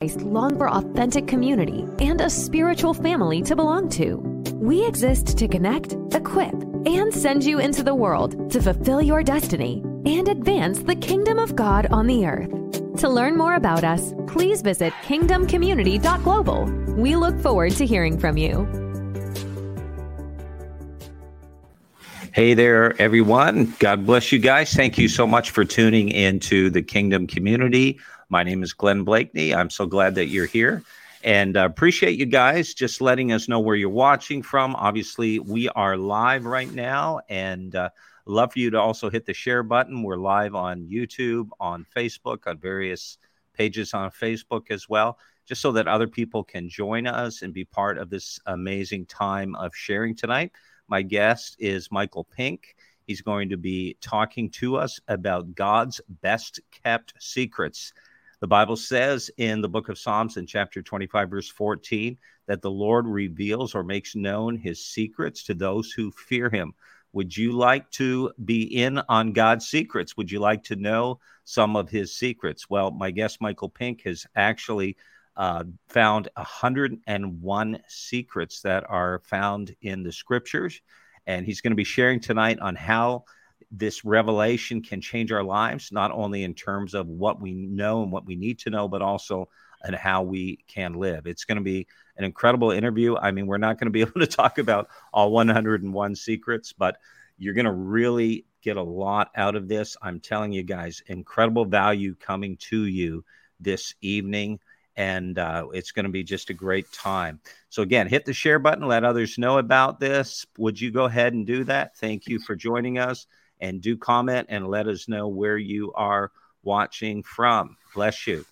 long for authentic community and a spiritual family to belong to. We exist to connect, equip, and send you into the world to fulfill your destiny and advance the kingdom of God on the earth. To learn more about us, please visit kingdomcommunity.global. We look forward to hearing from you. Hey there, everyone. God bless you guys. Thank you so much for tuning into the Kingdom Community. My name is Glenn Bleakney. I'm so glad that you're here and uh, appreciate you guys just letting us know where you're watching from. Obviously, we are live right now and uh, love for you to also hit the share button. We're live on YouTube, on Facebook, on various pages on Facebook as well, just so that other people can join us and be part of this amazing time of sharing tonight. My guest is Michael Pink. He's going to be talking to us about God's best kept secrets. The Bible says in the book of Psalms in chapter 25, verse 14, that the Lord reveals or makes known his secrets to those who fear him. Would you like to be in on God's secrets? Would you like to know some of his secrets? Well, my guest, Michael Pink, has actually uh, found 101 secrets that are found in the scriptures. And he's going to be sharing tonight on how this revelation can change our lives, not only in terms of what we know and what we need to know, but also and how we can live. It's going to be an incredible interview. I mean, we're not going to be able to talk about all 101 secrets, but you're going to really get a lot out of this. I'm telling you guys, incredible value coming to you this evening. And uh, it's going to be just a great time. So, again, hit the share button, let others know about this. Would you go ahead and do that? Thank you for joining us and do comment and let us know where you are watching from. Bless you.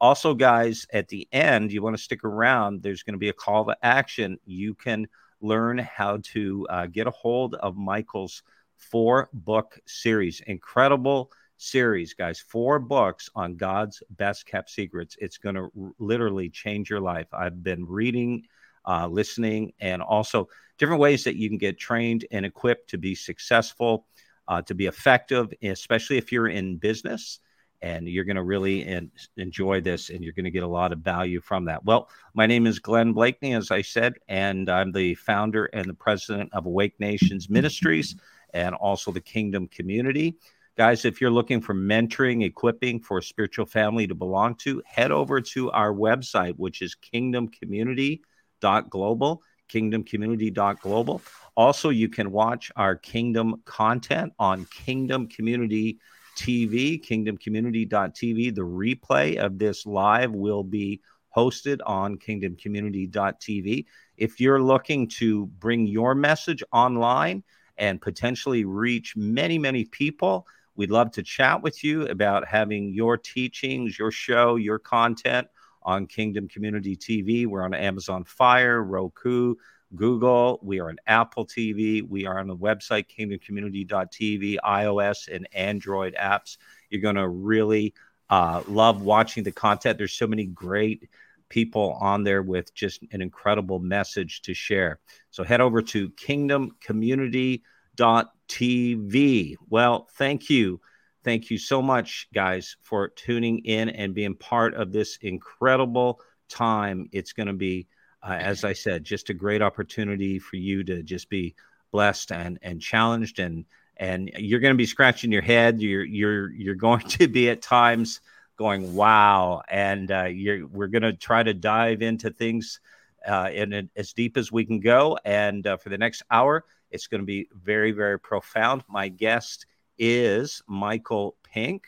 Also, guys, at the end, you want to stick around. There's going to be a call to action. You can learn how to uh, get a hold of Michael's four book series. Incredible series, guys. Four books on God's best kept secrets. It's going to r- literally change your life. I've been reading, uh, listening, and also different ways that you can get trained and equipped to be successful uh, to be effective, especially if you're in business. And you're going to really in, enjoy this and you're going to get a lot of value from that. Well, my name is Glenn Bleakney, as I said, and I'm the founder and the president of Awake Nations Ministries and also the Kingdom Community. Guys, if you're looking for mentoring, equipping for a spiritual family to belong to, head over to our website, which is kingdomcommunity.global, kingdomcommunity.global. Also, you can watch our Kingdom content on Kingdom Community TV, kingdomcommunity.tv. The replay of this live will be hosted on kingdomcommunity.tv. If you're looking to bring your message online and potentially reach many, many people, we'd love to chat with you about having your teachings, your show, your content on Kingdom Community TV. We're on Amazon Fire, Roku, Google. We are on Apple TV. We are on the website, kingdomcommunity.tv, iOS and Android apps. You're going to really uh, love watching the content. There's so many great people on there with just an incredible message to share. So head over to kingdomcommunity.tv. Well, thank you. Thank you so much, guys, for tuning in and being part of this incredible time. It's going to be uh, as I said, just a great opportunity for you to just be blessed and and challenged and and you're going to be scratching your head. You're you're you're going to be at times going wow, and uh, you're we're going to try to dive into things uh, in as deep as we can go. And uh, for the next hour, it's going to be very very profound. My guest is Michael Pink,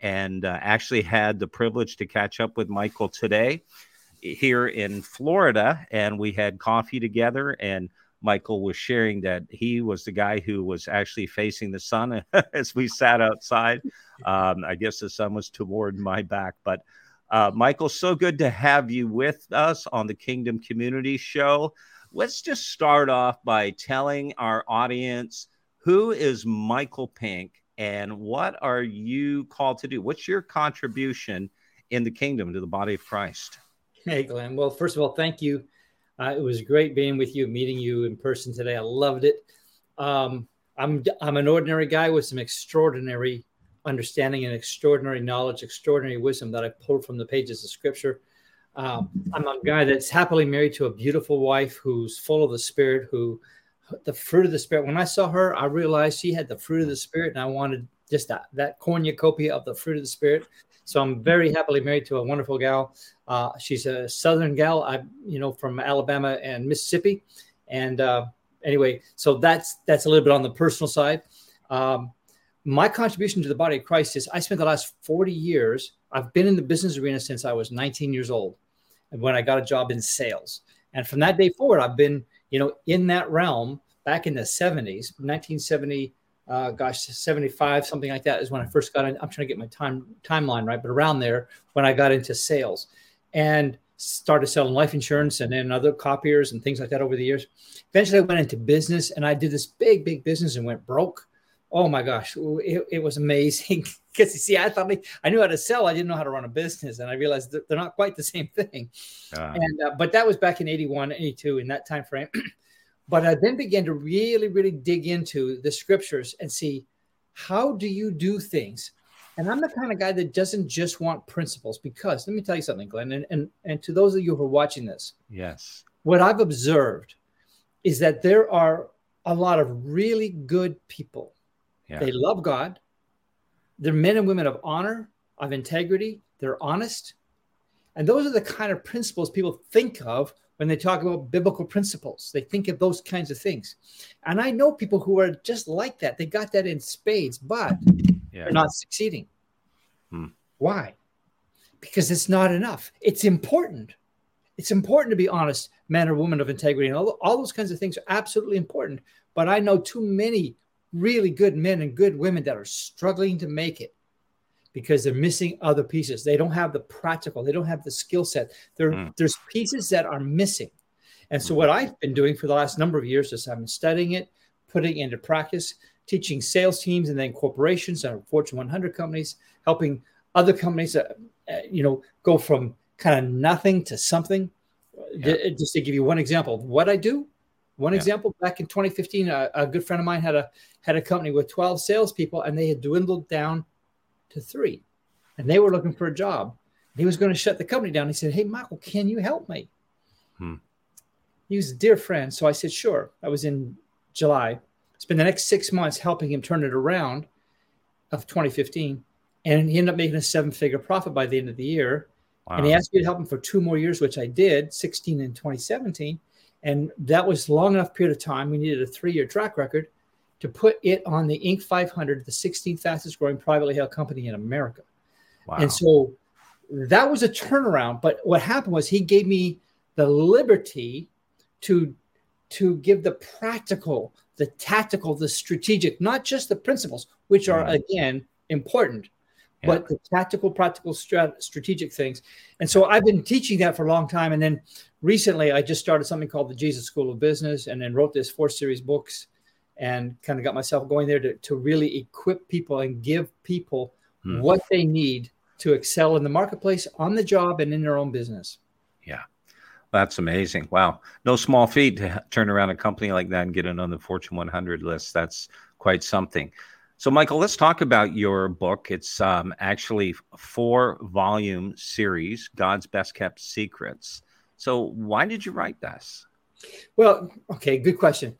and uh, actually had the privilege to catch up with Michael today here in Florida, and we had coffee together. And Michael was sharing that he was the guy who was actually facing the sun as we sat outside. Um, I guess the sun was toward my back, but uh, Michael, so good to have you with us on the Kingdom Community Show. Let's just start off by telling our audience who is Michael Pink and what are you called to do? What's your contribution in the kingdom to the body of Christ? Hey, Glenn. Well, first of all, thank you. Uh, it was great being with you, meeting you in person today. I loved it. Um, I'm I'm an ordinary guy with some extraordinary understanding and extraordinary knowledge, extraordinary wisdom that I pulled from the pages of Scripture. Um, I'm a guy that's happily married to a beautiful wife who's full of the Spirit, who the fruit of the Spirit. When I saw her, I realized she had the fruit of the Spirit, and I wanted just that, that cornucopia of the fruit of the Spirit. So I'm very happily married to a wonderful gal. Uh, she's a Southern gal, I you know from Alabama and Mississippi, and uh, anyway, so that's that's a little bit on the personal side. Um, my contribution to the body of Christ is I spent the last 40 years. I've been in the business arena since I was 19 years old, and when I got a job in sales, and from that day forward, I've been you know in that realm. Back in the 70s, 1970 uh, gosh, 75, something like that is when I first got in. I'm trying to get my time timeline right, but around there when I got into sales and started selling life insurance and then other copiers and things like that over the years. Eventually, I went into business and I did this big, big business and went broke. Oh my gosh, it, it was amazing. Because you see, I thought I knew how to sell, I didn't know how to run a business, and I realized they're not quite the same thing. Uh, and uh, but that was back in 81, 82 in that time frame. But I then began to really, really dig into the scriptures and see how do you do things. And I'm the kind of guy that doesn't just want principles because let me tell you something, Glenn, and, and, and to those of you who are watching this. Yes. What I've observed is that there are a lot of really good people. Yeah. They love God. They're men and women of honor, of integrity. They're honest. And those are the kind of principles people think of when they talk about biblical principles. They think of those kinds of things. And I know people who are just like that. They got that in spades, but yeah. they're not succeeding. Hmm. Why? Because it's not enough. It's important. It's important to be honest, man or woman of integrity, and all, all those kinds of things are absolutely important. But I know too many really good men and good women that are struggling to make it because they're missing other pieces. They don't have the practical, they don't have the skill set. Mm. There's pieces that are missing. And so, what I've been doing for the last number of years is I've been studying it, putting it into practice, teaching sales teams and then corporations and Fortune 100 companies, helping other companies, uh, uh, you know, go from kind of nothing to something. Yeah. Just to give you one example, what I do. One yeah. example, back in 2015, a, a, good friend of mine had a had a company with 12 salespeople, and they had dwindled down to three. And they were looking for a job. He was going to shut the company down. He said, Hey, Michael, can you help me? Hmm. He was a dear friend. So I said, Sure. I was in July. Spent the next six months helping him turn it around of 2015. And he ended up making a seven figure profit by the end of the year. Wow. And he asked me to help him for two more years, which I did, 16 and 2017. And that was long enough period of time. We needed a three year track record to put it on the Inc. 500, the 16th fastest growing privately held company in America. Wow. And so that was a turnaround. But what happened was he gave me the liberty to to give the practical, the tactical, the strategic, not just the principles, which are mm-hmm. again important, yeah. but the tactical, practical, strat- strategic things. And so I've been teaching that for a long time. And then recently, I just started something called the Jesus School of Business, and then wrote this four series books and kind of got myself going there to, to really equip people and give people hmm. what they need to excel in the marketplace, on the job, and in their own business. Yeah. That's amazing. Wow. No small feat to turn around a company like that and get it on the Fortune 100 list. That's quite something. So, Michael, let's talk about your book. It's um, actually a four volume series, God's Best Kept Secrets. So, why did you write this? Well, okay, good question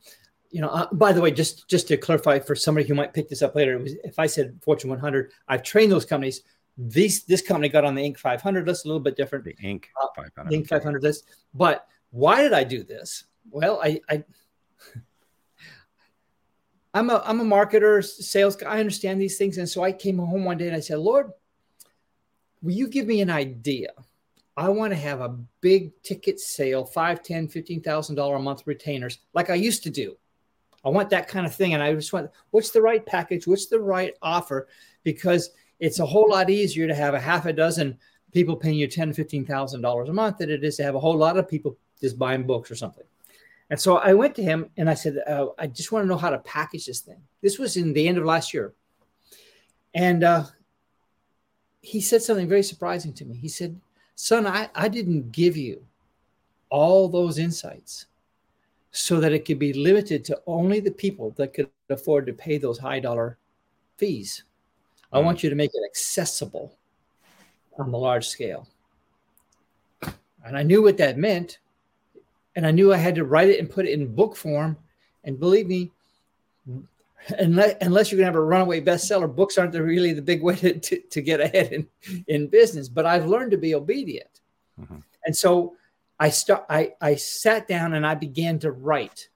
you know, uh, by the way, just just to clarify for somebody who might pick this up later, was, if I said Fortune 100, I've trained those companies. These this company got on the Inc. 500 list, a little bit different. The Inc. 500. Uh, the Inc. 500 list. But why did I do this? Well, I, I I'm a I'm a marketer, sales guy. I understand these things, and so I came home one day and I said, Lord, will you give me an idea? I want to have a big ticket sale, five, ten, fifteen thousand dollar a month retainers, like I used to do. I want that kind of thing. And I just want, what's the right package? What's the right offer? Because it's a whole lot easier to have a half a dozen people paying you ten, fifteen thousand dollars a month than it is to have a whole lot of people just buying books or something. And so I went to him and I said, uh, I just want to know how to package this thing. This was in the end of last year. And uh, he said something very surprising to me. He said, Son, I, I didn't give you all those insights so that it could be limited to only the people that could afford to pay those high dollar fees. I want you to make it accessible on the large scale. And I knew what that meant. And I knew I had to write it and put it in book form. And believe me, unless, unless you're going to have a runaway bestseller, books aren't the, really the big way to, to, to, get ahead in, in business. But I've learned to be obedient. Mm-hmm. And so I, start, I, I sat down and I began to write.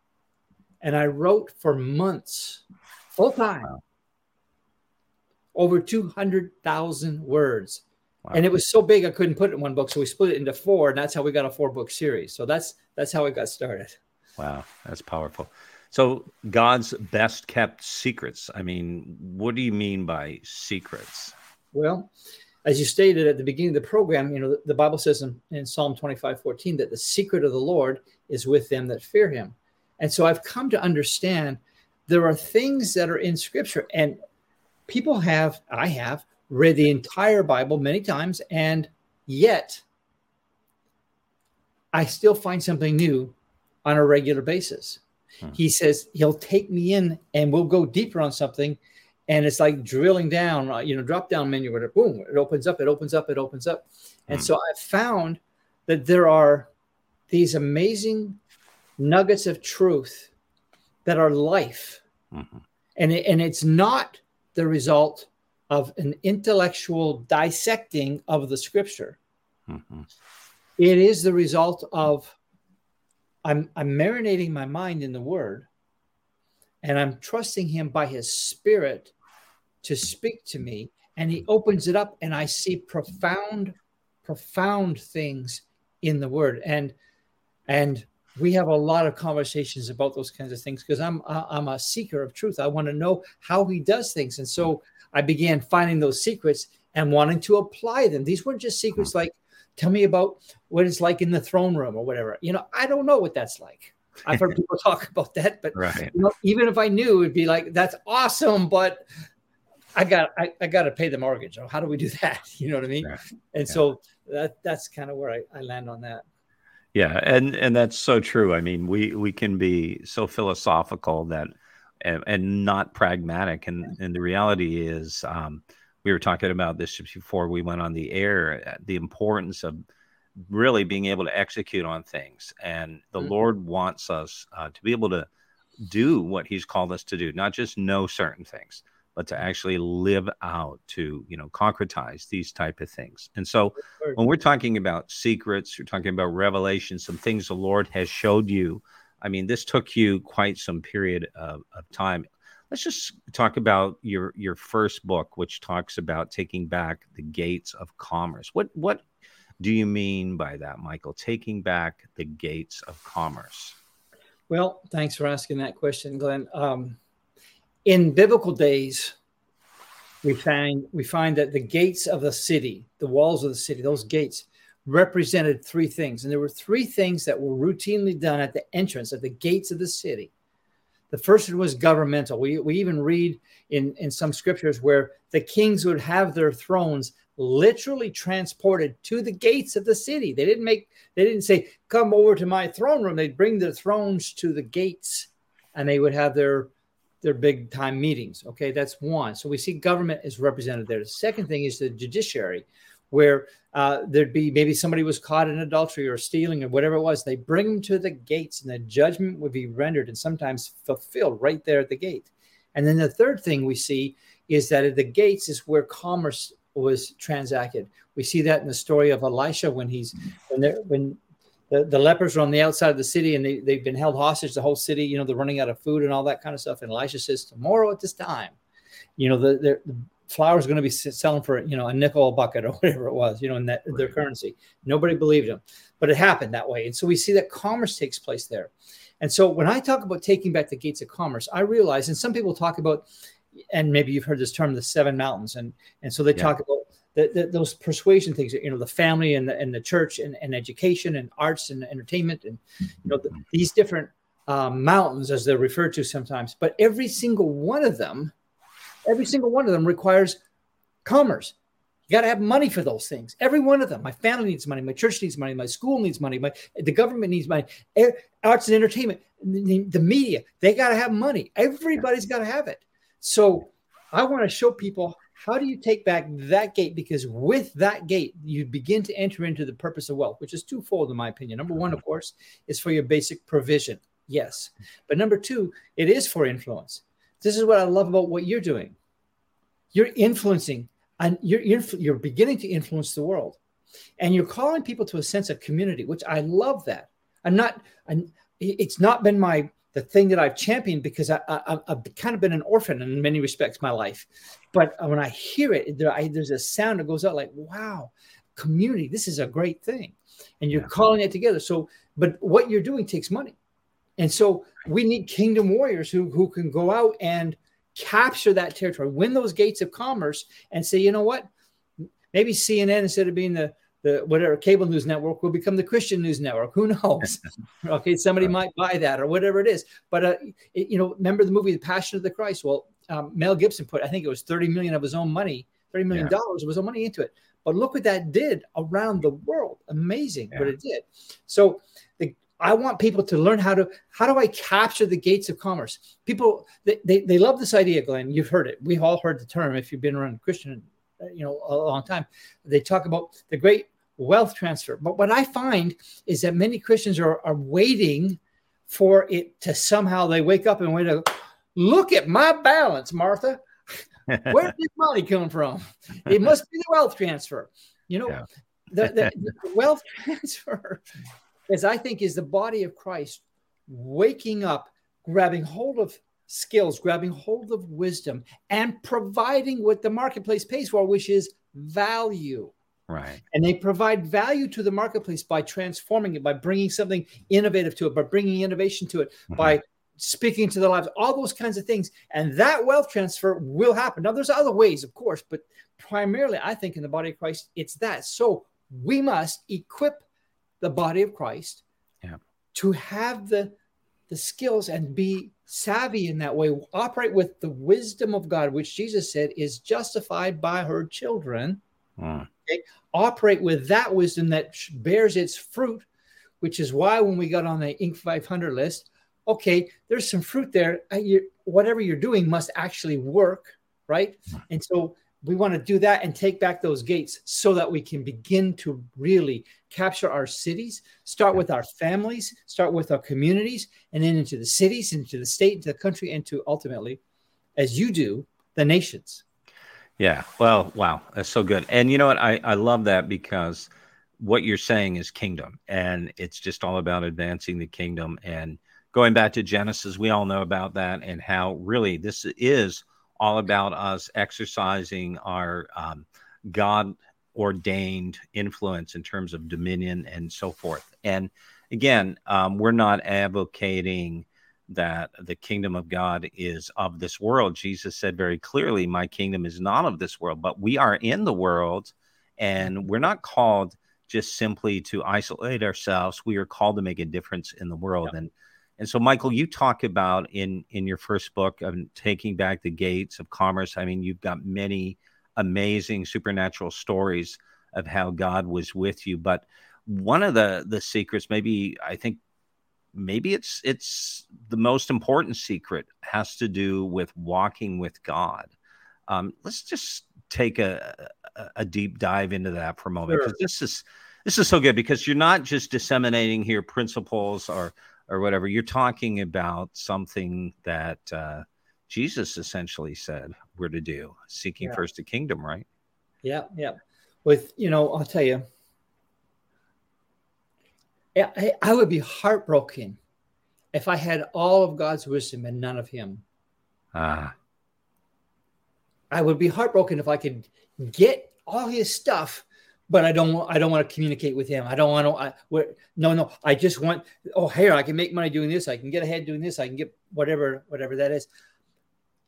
And I wrote for months, full time, wow. over 200,000 words. Wow. And it was so big I couldn't put it in one book, so we split it into four, and that's how we got a four book series. So that's that's how it got started. Wow, that's powerful. So God's best kept secrets. I mean, what do you mean by secrets? Well, as you stated at the beginning of the program, you know, the, the Bible says in, in Psalm 25, 14, that the secret of the Lord is with them that fear him. And so I've come to understand there are things that are in scripture and people have, I have read the entire Bible many times, and yet I still find something new on a regular basis. Hmm. He says he'll take me in and we'll go deeper on something. And it's like drilling down, uh, you know, drop down menu where boom, it opens up, it opens up, it opens up. And hmm. so I found that there are these amazing nuggets of truth that are life. Mm-hmm. And, it, and it's not the result of an intellectual dissecting of the scripture. Mm-hmm. It is the result of I'm, I'm marinating my mind in the word and I'm trusting him by his spirit to speak to me. And he opens it up and I see profound, profound things in the word. And and we have a lot of conversations about those kinds of things because I'm I'm a seeker of truth. I want to know how he does things. And so I began finding those secrets and wanting to apply them. These weren't just secrets like, tell me about what it's like in the throne room or whatever. You know, I don't know what that's like. I've heard people talk about that, but right. you know, even if I knew, it'd be like, that's awesome, but I got I, I got to pay the mortgage. Oh, how do we do that? You know what I mean? Yeah. And yeah. so that that's kind of where I, I land on that. Yeah, and and that's so true. I mean, we we can be so philosophical that and, and not pragmatic. And, and the reality is, um, we were talking about this before we went on the air uh, the importance of really being able to execute on things. And the mm-hmm. Lord wants us uh, to be able to do what He's called us to do, not just know certain things, but to actually live out to you know concretize these type of things and so when we're talking about secrets you're talking about revelation some things the lord has showed you I mean, this took you quite some period of, of time. Let's just talk about your your first book, which talks about taking back the gates of commerce. What what do you mean by that, Michael? Taking back the gates of commerce. Well, thanks for asking that question, Glenn. Um, in biblical days, we find we find that the gates of the city, the walls of the city, those gates represented three things. And there were three things that were routinely done at the entrance, at the gates of the city. The first was governmental. We, we even read in, in some scriptures where the kings would have their thrones literally transported to the gates of the city. They didn't make, they didn't say, come over to my throne room. They'd bring their thrones to the gates and they would have their their big time meetings. Okay, that's one. So we see government is represented there. The second thing is the judiciary, where uh, there'd be maybe somebody was caught in adultery or stealing or whatever it was. They bring them to the gates and the judgment would be rendered and sometimes fulfilled right there at the gate. And then the third thing we see is that at the gates is where commerce was transacted. We see that in the story of Elisha when he's when when the, the lepers are on the outside of the city and they, they've been held hostage the whole city, you know, they're running out of food and all that kind of stuff. And Elisha says, Tomorrow at this time, you know, the, the flour is going to be selling for you know a nickel a bucket or whatever it was you know in that right. their currency. Nobody believed him but it happened that way. And so we see that commerce takes place there. And so when i talk about taking back the gates of commerce i realize and some people talk about and maybe you've heard this term the seven mountains and and so they yeah. talk about the, the, those persuasion things you know the family and the, and the church and, and education and arts and entertainment and you know the, these different um, mountains as they're referred to sometimes. But every single one of them Every single one of them requires commerce. You got to have money for those things. Every one of them. My family needs money. My church needs money. My school needs money. My the government needs money. Arts and entertainment, the, media, they got to have money. Everybody's got to have it. So I want to show people how do you take back that gate? Because with that gate, you begin to enter into the purpose of wealth, which is twofold, in my opinion. Number one, of course, is for your basic provision. Yes. But number two, it is for influence. This is what I love about what you're doing. You're influencing and you're, you're, you're beginning to influence the world. And you're calling people to a sense of community, which I love that. I'm not, I'm, it's not been my the thing that I've championed because I, have kind of been an orphan in many respects my life. But when I hear it, there, I, there's a sound that goes out like, wow, community, this is a great thing. And you're yeah. calling it together. So, but what you're doing takes money. And so we need kingdom warriors who, who can go out and capture that territory, win those gates of commerce, and say, you know what? Maybe CNN, instead of being the the whatever cable news network will become the Christian news network. Who knows? okay, somebody might buy that or whatever it is. But uh, it, you know, remember the movie The Passion of the Christ? Well, um, Mel Gibson put I think it was thirty million of his own money, thirty million dollars yeah. of his own money into it. But look what that did around the world. Amazing yeah. what it did. So I want people to learn how to how do I capture the gates of commerce? People they, they, they love this idea, Glenn. You've heard it. We've all heard the term if you've been around Christian uh, you know a long time they talk about the great wealth transfer but what i find is that many christians are, are waiting for it to somehow they wake up and wait to look at my balance martha where's this money come from it must be the wealth transfer you know yeah. the, the, the wealth transfer is i think is the body of christ waking up grabbing hold of skills, grabbing hold of wisdom, and providing what the marketplace pays for, which is value. Right. And they provide value to the marketplace by transforming it, by bringing something innovative to it, by bringing innovation to it, mm-hmm. by speaking to their lives, all those kinds of things. And that wealth transfer will happen. Now, there's other ways, of course, but primarily, I think in the body of Christ, it's that. So we must equip the body of Christ yeah. to have the, the skills and be savvy in that way, operate with the wisdom of God, which Jesus said is justified by her children. Mm. Okay? Operate with that wisdom that bears its fruit, which is why when we got on the Inc. 500 list, okay, there's some fruit there. You, whatever you're doing must actually work, right? Mm. And so we want to do that and take back those gates so that we can begin to really capture our cities start with our families start with our communities and then into the cities into the state into the country and to ultimately as you do the nations. Yeah. Well wow. That's so good. And you know what? I, I love that because what you're saying is kingdom and it's just all about advancing the kingdom. And going back to genesis we all know about that and how really this is all about us exercising our um, God ordained influence in terms of dominion and so forth. And again, um, we're not advocating that the kingdom of God is of this world. Jesus said very clearly, My kingdom is not of this world, but we are in the world and we're not called just simply to isolate ourselves. We are called to make a difference in the world. And and so, Michael, you talk about in in your first book of taking back the gates of commerce. I mean, you've got many amazing supernatural stories of how God was with you. But one of the the secrets, maybe I think, maybe it's it's the most important secret, has to do with walking with God. Um, let's just take a, a, a deep dive into that for a moment because sure. this is this is so good because you're not just disseminating here principles or or whatever. You're talking about something that uh, Jesus essentially said we're to do, seeking yeah. first the kingdom, right? Yeah, yeah. With you know, I'll tell you, I, I would be heartbroken if I had all of God's wisdom and none of Him. Ah. I would be heartbroken if I could get all His stuff but I don't want I don't want to communicate with him. I don't want to. I, where, no, no. I just want. Oh, here I can make money doing this. I can get ahead doing this. I can get whatever whatever that is.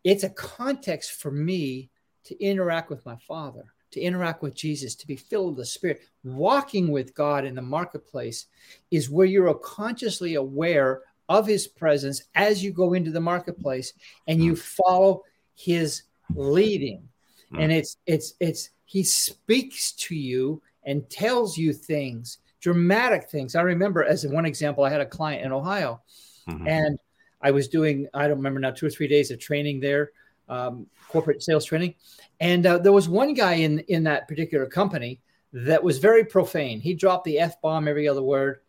It's a context for me to interact with my Father, to interact with Jesus, to be filled with the Spirit. Walking with God in the marketplace is where you're consciously aware of His presence as you go into the marketplace and you mm. follow His leading. And mm. it's it's it's he speaks to you and tells you things, dramatic things. I remember, as one example, I had a client in Ohio, mm-hmm. and I was doing, I don't remember now, two or three days of training there um, corporate sales training, and uh, there was one guy in in that particular company that was very profane. He dropped the f bomb every other word,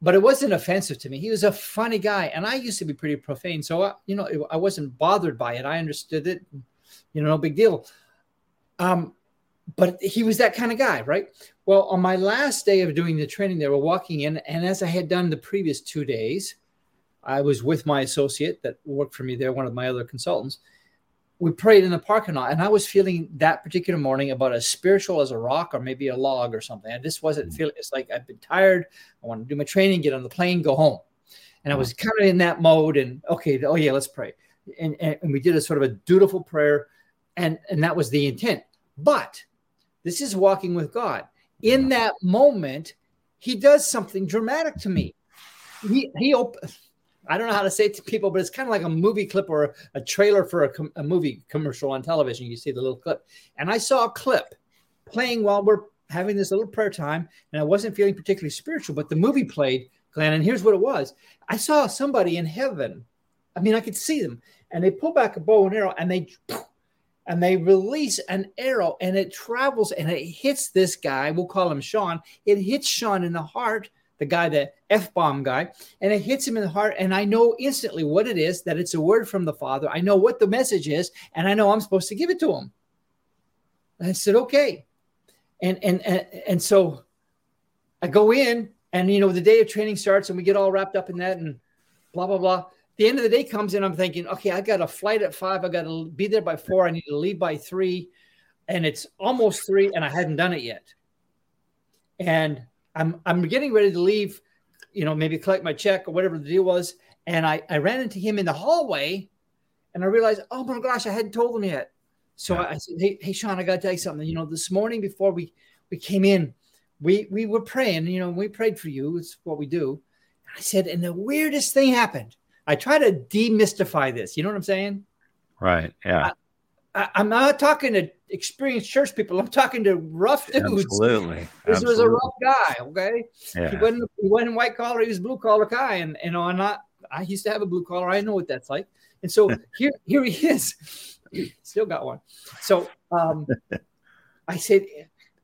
but it wasn't offensive to me. He was a funny guy, and I used to be pretty profane, so I, you know I wasn't bothered by it. I understood it, you know, no big deal. Um, but he was that kind of guy, right? Well, on my last day of doing the training, they were walking in, and as I had done the previous two days, I was with my associate that worked for me there, one of my other consultants. We prayed in the parking lot, and I was feeling that particular morning about as spiritual as a rock or maybe a log or something. I just wasn't mm. feeling. It's like I've been tired. I want to do my training, get on the plane, go home, and I was kind of in that mode. And okay, oh yeah, let's pray. And, and, and we did a sort of a dutiful prayer, and and that was the intent. But this is walking with God. In that moment, he does something dramatic to me. He he op- I don't know how to say it to people, but it's kind of like a movie clip or a trailer for a, com- a movie commercial on television. You see the little clip, and I saw a clip playing while we're having this little prayer time, and I wasn't feeling particularly spiritual, but the movie played, Glenn, and here's what it was: I saw somebody in heaven. I mean, I could see them, and they pull back a bow and arrow, and they and they release an arrow and it travels and it hits this guy. We'll call him Sean. It hits Sean in the heart, the guy, the F bomb guy, and it hits him in the heart. And I know instantly what it is that it's a word from the Father. I know what the message is, and I know I'm supposed to give it to him. I said, okay. And, and, and, and so I go in, and you know, the day of training starts, and we get all wrapped up in that, and blah, blah, blah the end of the day comes in, I'm thinking, okay, I got a flight at five. I got to be there by four. I need to leave by three. And it's almost three, and I hadn't done it yet. And I'm I'm getting ready to leave, you know, maybe collect my check or whatever the deal was. And I, I ran into him in the hallway and I realized, oh my gosh, I hadn't told him yet. So yeah. I said, Hey, hey Sean, I gotta tell you something. You know, this morning before we we came in, we we were praying, you know, we prayed for you. It's what we do. I said, and the weirdest thing happened. I try to demystify this. You know what I'm saying? Right. Yeah. I, am not talking to experienced church people. I'm talking to rough dudes. Absolutely. This Absolutely. was a rough guy. Okay. Yeah. He wasn't, he wasn't white collar. He was blue collar guy. And, you know, I'm not, I used to have a blue collar. I know what that's like. And so here, here he is. Still got one. So um, I said,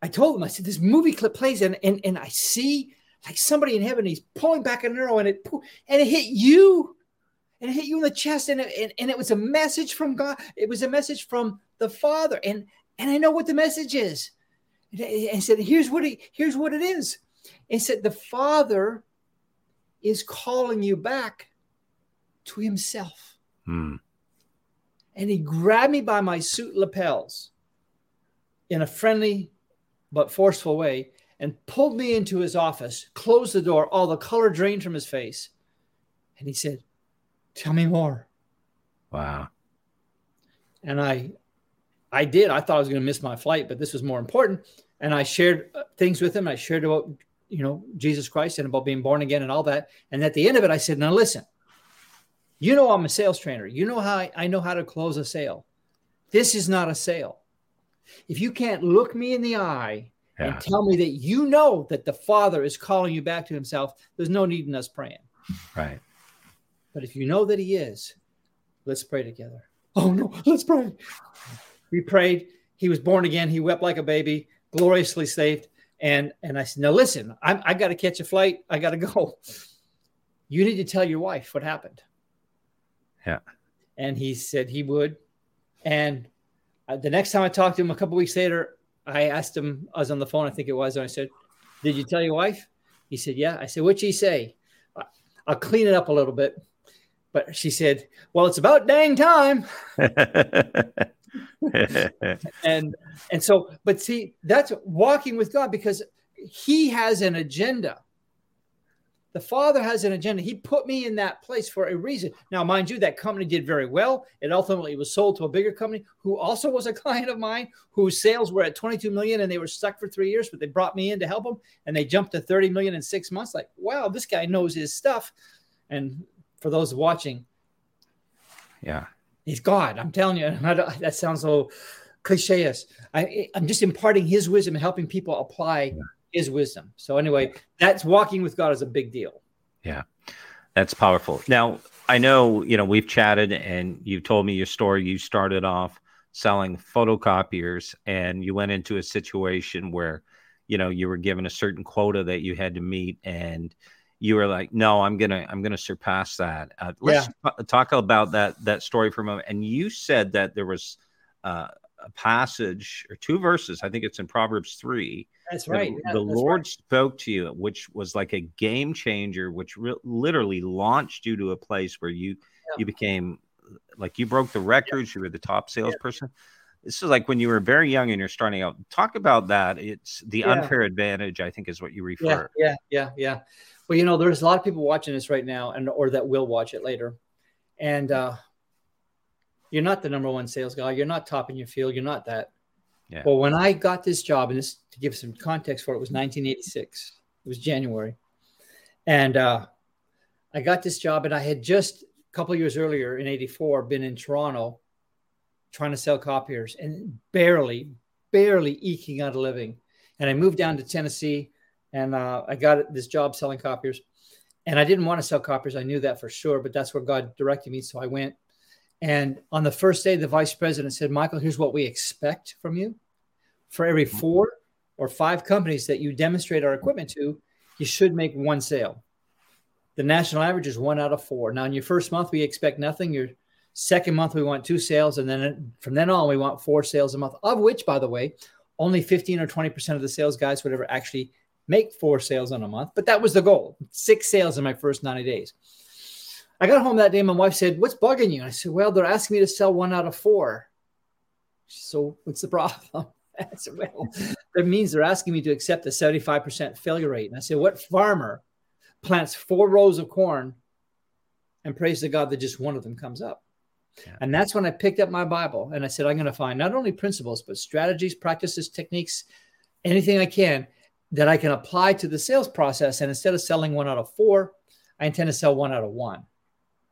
I told him, I said, this movie clip plays and, and, and I see like somebody in heaven, he's pulling back an arrow and it, and it hit you and it hit you in the chest and it, and, and it was a message from god. It was a message from the father. And and i know what the message is. And said here's what it here's what it is. And said the father is calling you back to himself. Hmm. and he grabbed me by my suit lapels in a friendly but forceful way and pulled me into his office closed the door all the color drained from his face. And he said Tell me more. Wow. And I I did. I thought I was going to miss my flight, but this was more important. And I shared uh, things with him. I shared about, you know, Jesus Christ and about being born again and all that. And at the end of it, I said, now listen, you know, I'm a sales trainer. You know how I, I know how to close a sale. This is not a sale. If you can't look me in the eye yeah. and tell me that you know that the Father is calling you back to himself, there's no need in us praying. Right. But if you know that He is, let's pray together. Oh no, let's pray. We prayed. He was born again. He wept like a baby, gloriously saved. And and I said, now listen, I'm, I got to catch a flight. I got to go. You need to tell your wife what happened. Yeah. And he said he would. And uh, the next time I talked to him a couple weeks later, I asked him, I was on the phone, I think it was, and I said, Did you tell your wife? He said, Yeah. I said, What'd she say? I'll clean it up a little bit. But she said, Well, it's about dang time. and and so, but see, that's walking with God because he has an agenda. The Father has an agenda. He put me in that place for a reason. Now, mind you, that company did very well. It ultimately was sold to a bigger company who also was a client of mine, whose sales were at 22 million and they were stuck for three years, but they brought me in to help them and they jumped to 30 million in six months. Like, wow, this guy knows his stuff. And for those watching. Yeah. He's God. I'm telling you. that sounds so cliche. I, I'm just imparting his wisdom and helping people apply yeah. his wisdom. So, anyway, that's walking with God is a big deal. Yeah. That's powerful. Now, I know, you know, we've chatted and you've told me your story. You started off selling photocopiers and you went into a situation where, you know, you were given a certain quota that you had to meet and you were like, no, I'm to, I'm to surpass that. Uh, let's yeah. t- talk about that, that story for a moment. And you said that there was uh, a passage or two verses. I think it's in Proverbs three that's right. The, the that's Lord right. spoke to you, which was like a game changer, which re- literally launched you to a place where you yeah. you became like you broke the records. Yeah. You were the top salesperson. Yeah. This is like when you were very young and you're starting out. Talk about that. It's the unfair advantage. I think is what you refer. Yeah, yeah, yeah. Well, you know, there's a lot of people watching this right now, and or that will watch it later, and uh, you're not the number one sales guy. You're not top in your field. You're not that. Yeah. Well, when I got this job, and this to give some context for it, was 1986. It was January, and uh, I got this job, and I had just a couple years earlier in '84 been in Toronto trying to sell copiers and barely, barely eking out a living. And I moved down to Tennessee, and uh, I got this job selling copiers. And I didn't want to sell copiers. I knew that for sure, but that's where God directed me. So I went. And on the first day, the vice president said, Michael, here's what we expect from you for every mm-hmm. four or five companies that you demonstrate our equipment to, you should make one sale. The national average is one out of four. Now, in your first month, we expect nothing. Your second month, we want two sales. And then from then on, we want four sales a month, of which, by the way, only 15 or 20% of the sales guys would ever actually make four sales in a month. But that was the goal six sales in my first 90 days. I got home that day. My wife said, What's bugging you? And I said, Well, they're asking me to sell one out of four. So, what's the problem? I said, well, that means they're asking me to accept a 75% failure rate. And I said, what farmer plants four rows of corn and prays to God that just one of them comes up? Yeah. And that's when I picked up my Bible and I said, I'm going to find not only principles, but strategies, practices, techniques, anything I can that I can apply to the sales process. And instead of selling one out of four, I intend to sell one out of one.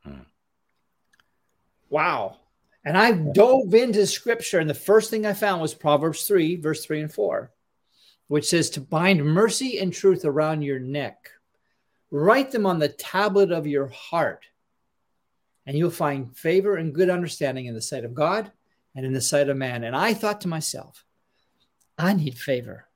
Hmm. Wow. And I dove into scripture, and the first thing I found was Proverbs 3, verse 3 and 4, which says to bind mercy and truth around your neck. Write them on the tablet of your heart, and you'll find favor and good understanding in the sight of God and in the sight of man. And I thought to myself, I need favor.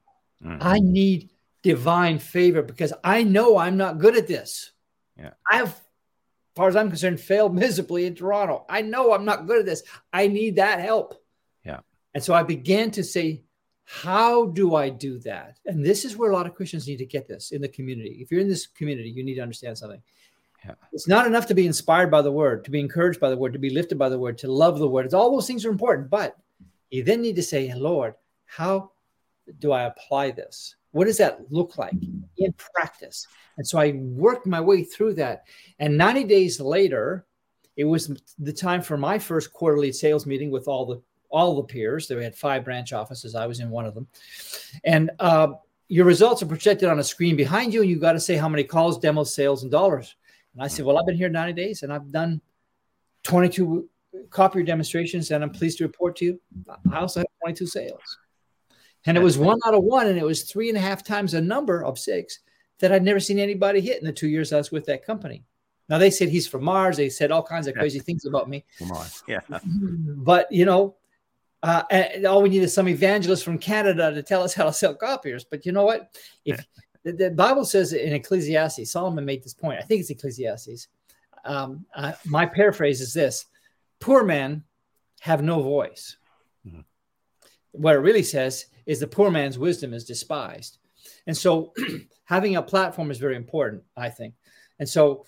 Mm-hmm. I need divine favor because I know I'm not good at this. Yeah. I have as far as I'm concerned, failed miserably in Toronto. I know I'm not good at this. I need that help. Yeah. And so I began to say, how do I do that? And this is where a lot of Christians need to get this in the community. If you're in this community, you need to understand something. Yeah. It's not enough to be inspired by the word, to be encouraged by the word, to be lifted by the word, to love the word. It's all those things are important, but you then need to say, Lord, how do I apply this? What does that look like in practice? And so I worked my way through that. And 90 days later, it was the time for my first quarterly sales meeting with all the all the peers. They had five branch offices. I was in one of them. And uh, your results are projected on a screen behind you, and you've got to say how many calls, demos, sales, and dollars. And I said, Well, I've been here 90 days and I've done 22 copier demonstrations, and I'm pleased to report to you, I also have 22 sales. And it was one out of one, and it was three and a half times the number of six that I'd never seen anybody hit in the two years I was with that company. Now they said he's from Mars. They said all kinds of crazy things about me. From Mars, yeah. But you know, uh, all we need is some evangelist from Canada to tell us how to sell copiers. But you know what? If the, the, Bible says in Ecclesiastes, Solomon made this point. I think it's Ecclesiastes. Um, uh, my paraphrase is this: Poor men have no voice. Mm-hmm. What it really says is the poor man's wisdom is despised. And so having a platform is very important, I think. And so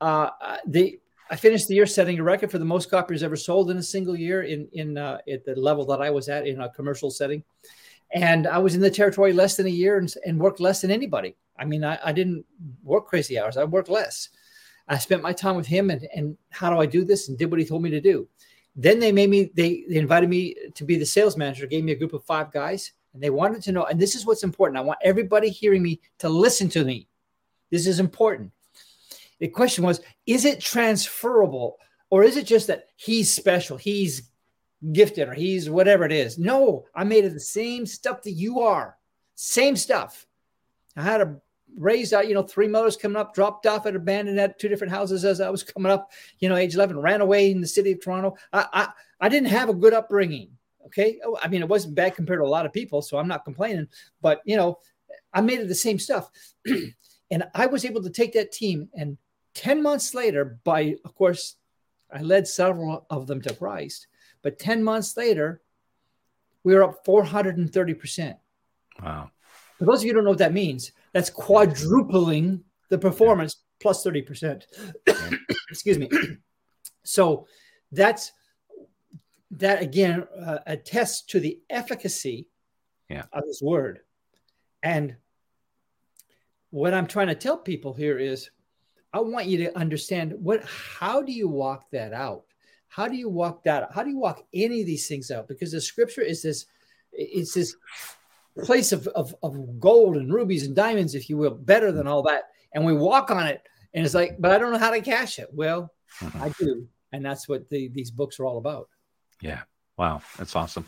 uh, the I finished the year setting a record for the most copies ever sold in a single year in in uh, at the level that I was at in a commercial setting. And I was in the territory less than a year and, and worked less than anybody. I mean, I, I didn't work crazy hours. I worked less. I spent my time with him and, and how do I do this and did what he told me to do. Then they made me, they, they invited me to be the sales manager, gave me a group of five guys, and they wanted to know. And this is what's important. I want everybody hearing me to listen to me. This is important. The question was, is it transferable or is it just that he's special, he's gifted, or he's whatever it is? No, I made it the same stuff that you are, same stuff. I had a raised out, you know, three mothers coming up, dropped off at abandoned at two different houses as I was coming up, you know, age 11, ran away in the city of Toronto. I, I, I didn't have a good upbringing. Okay. Oh, I mean, it wasn't bad compared to a lot of people, so I'm not complaining, but you know, I made it the same stuff. and I was able to take that team and 10 months later, by of course, I led several of them to Christ, but 10 months later, we were up 430%. Wow. For those of you who don't know what that means, that's quadrupling the performance plus 30%. Excuse me. so that's that again uh, attests to the efficacy yeah. of this word. And what I'm trying to tell people here is I want you to understand what how do you walk that out? How do you walk that out? How do you walk any of these things out? Because the scripture is this it's this place of, of, of gold and rubies and diamonds, if you will, better than all that. And we walk on it and it's like, but I don't know how to cash it. Well, mm-hmm. I do. And that's what the, these books are all about. Yeah. Wow, that's awesome.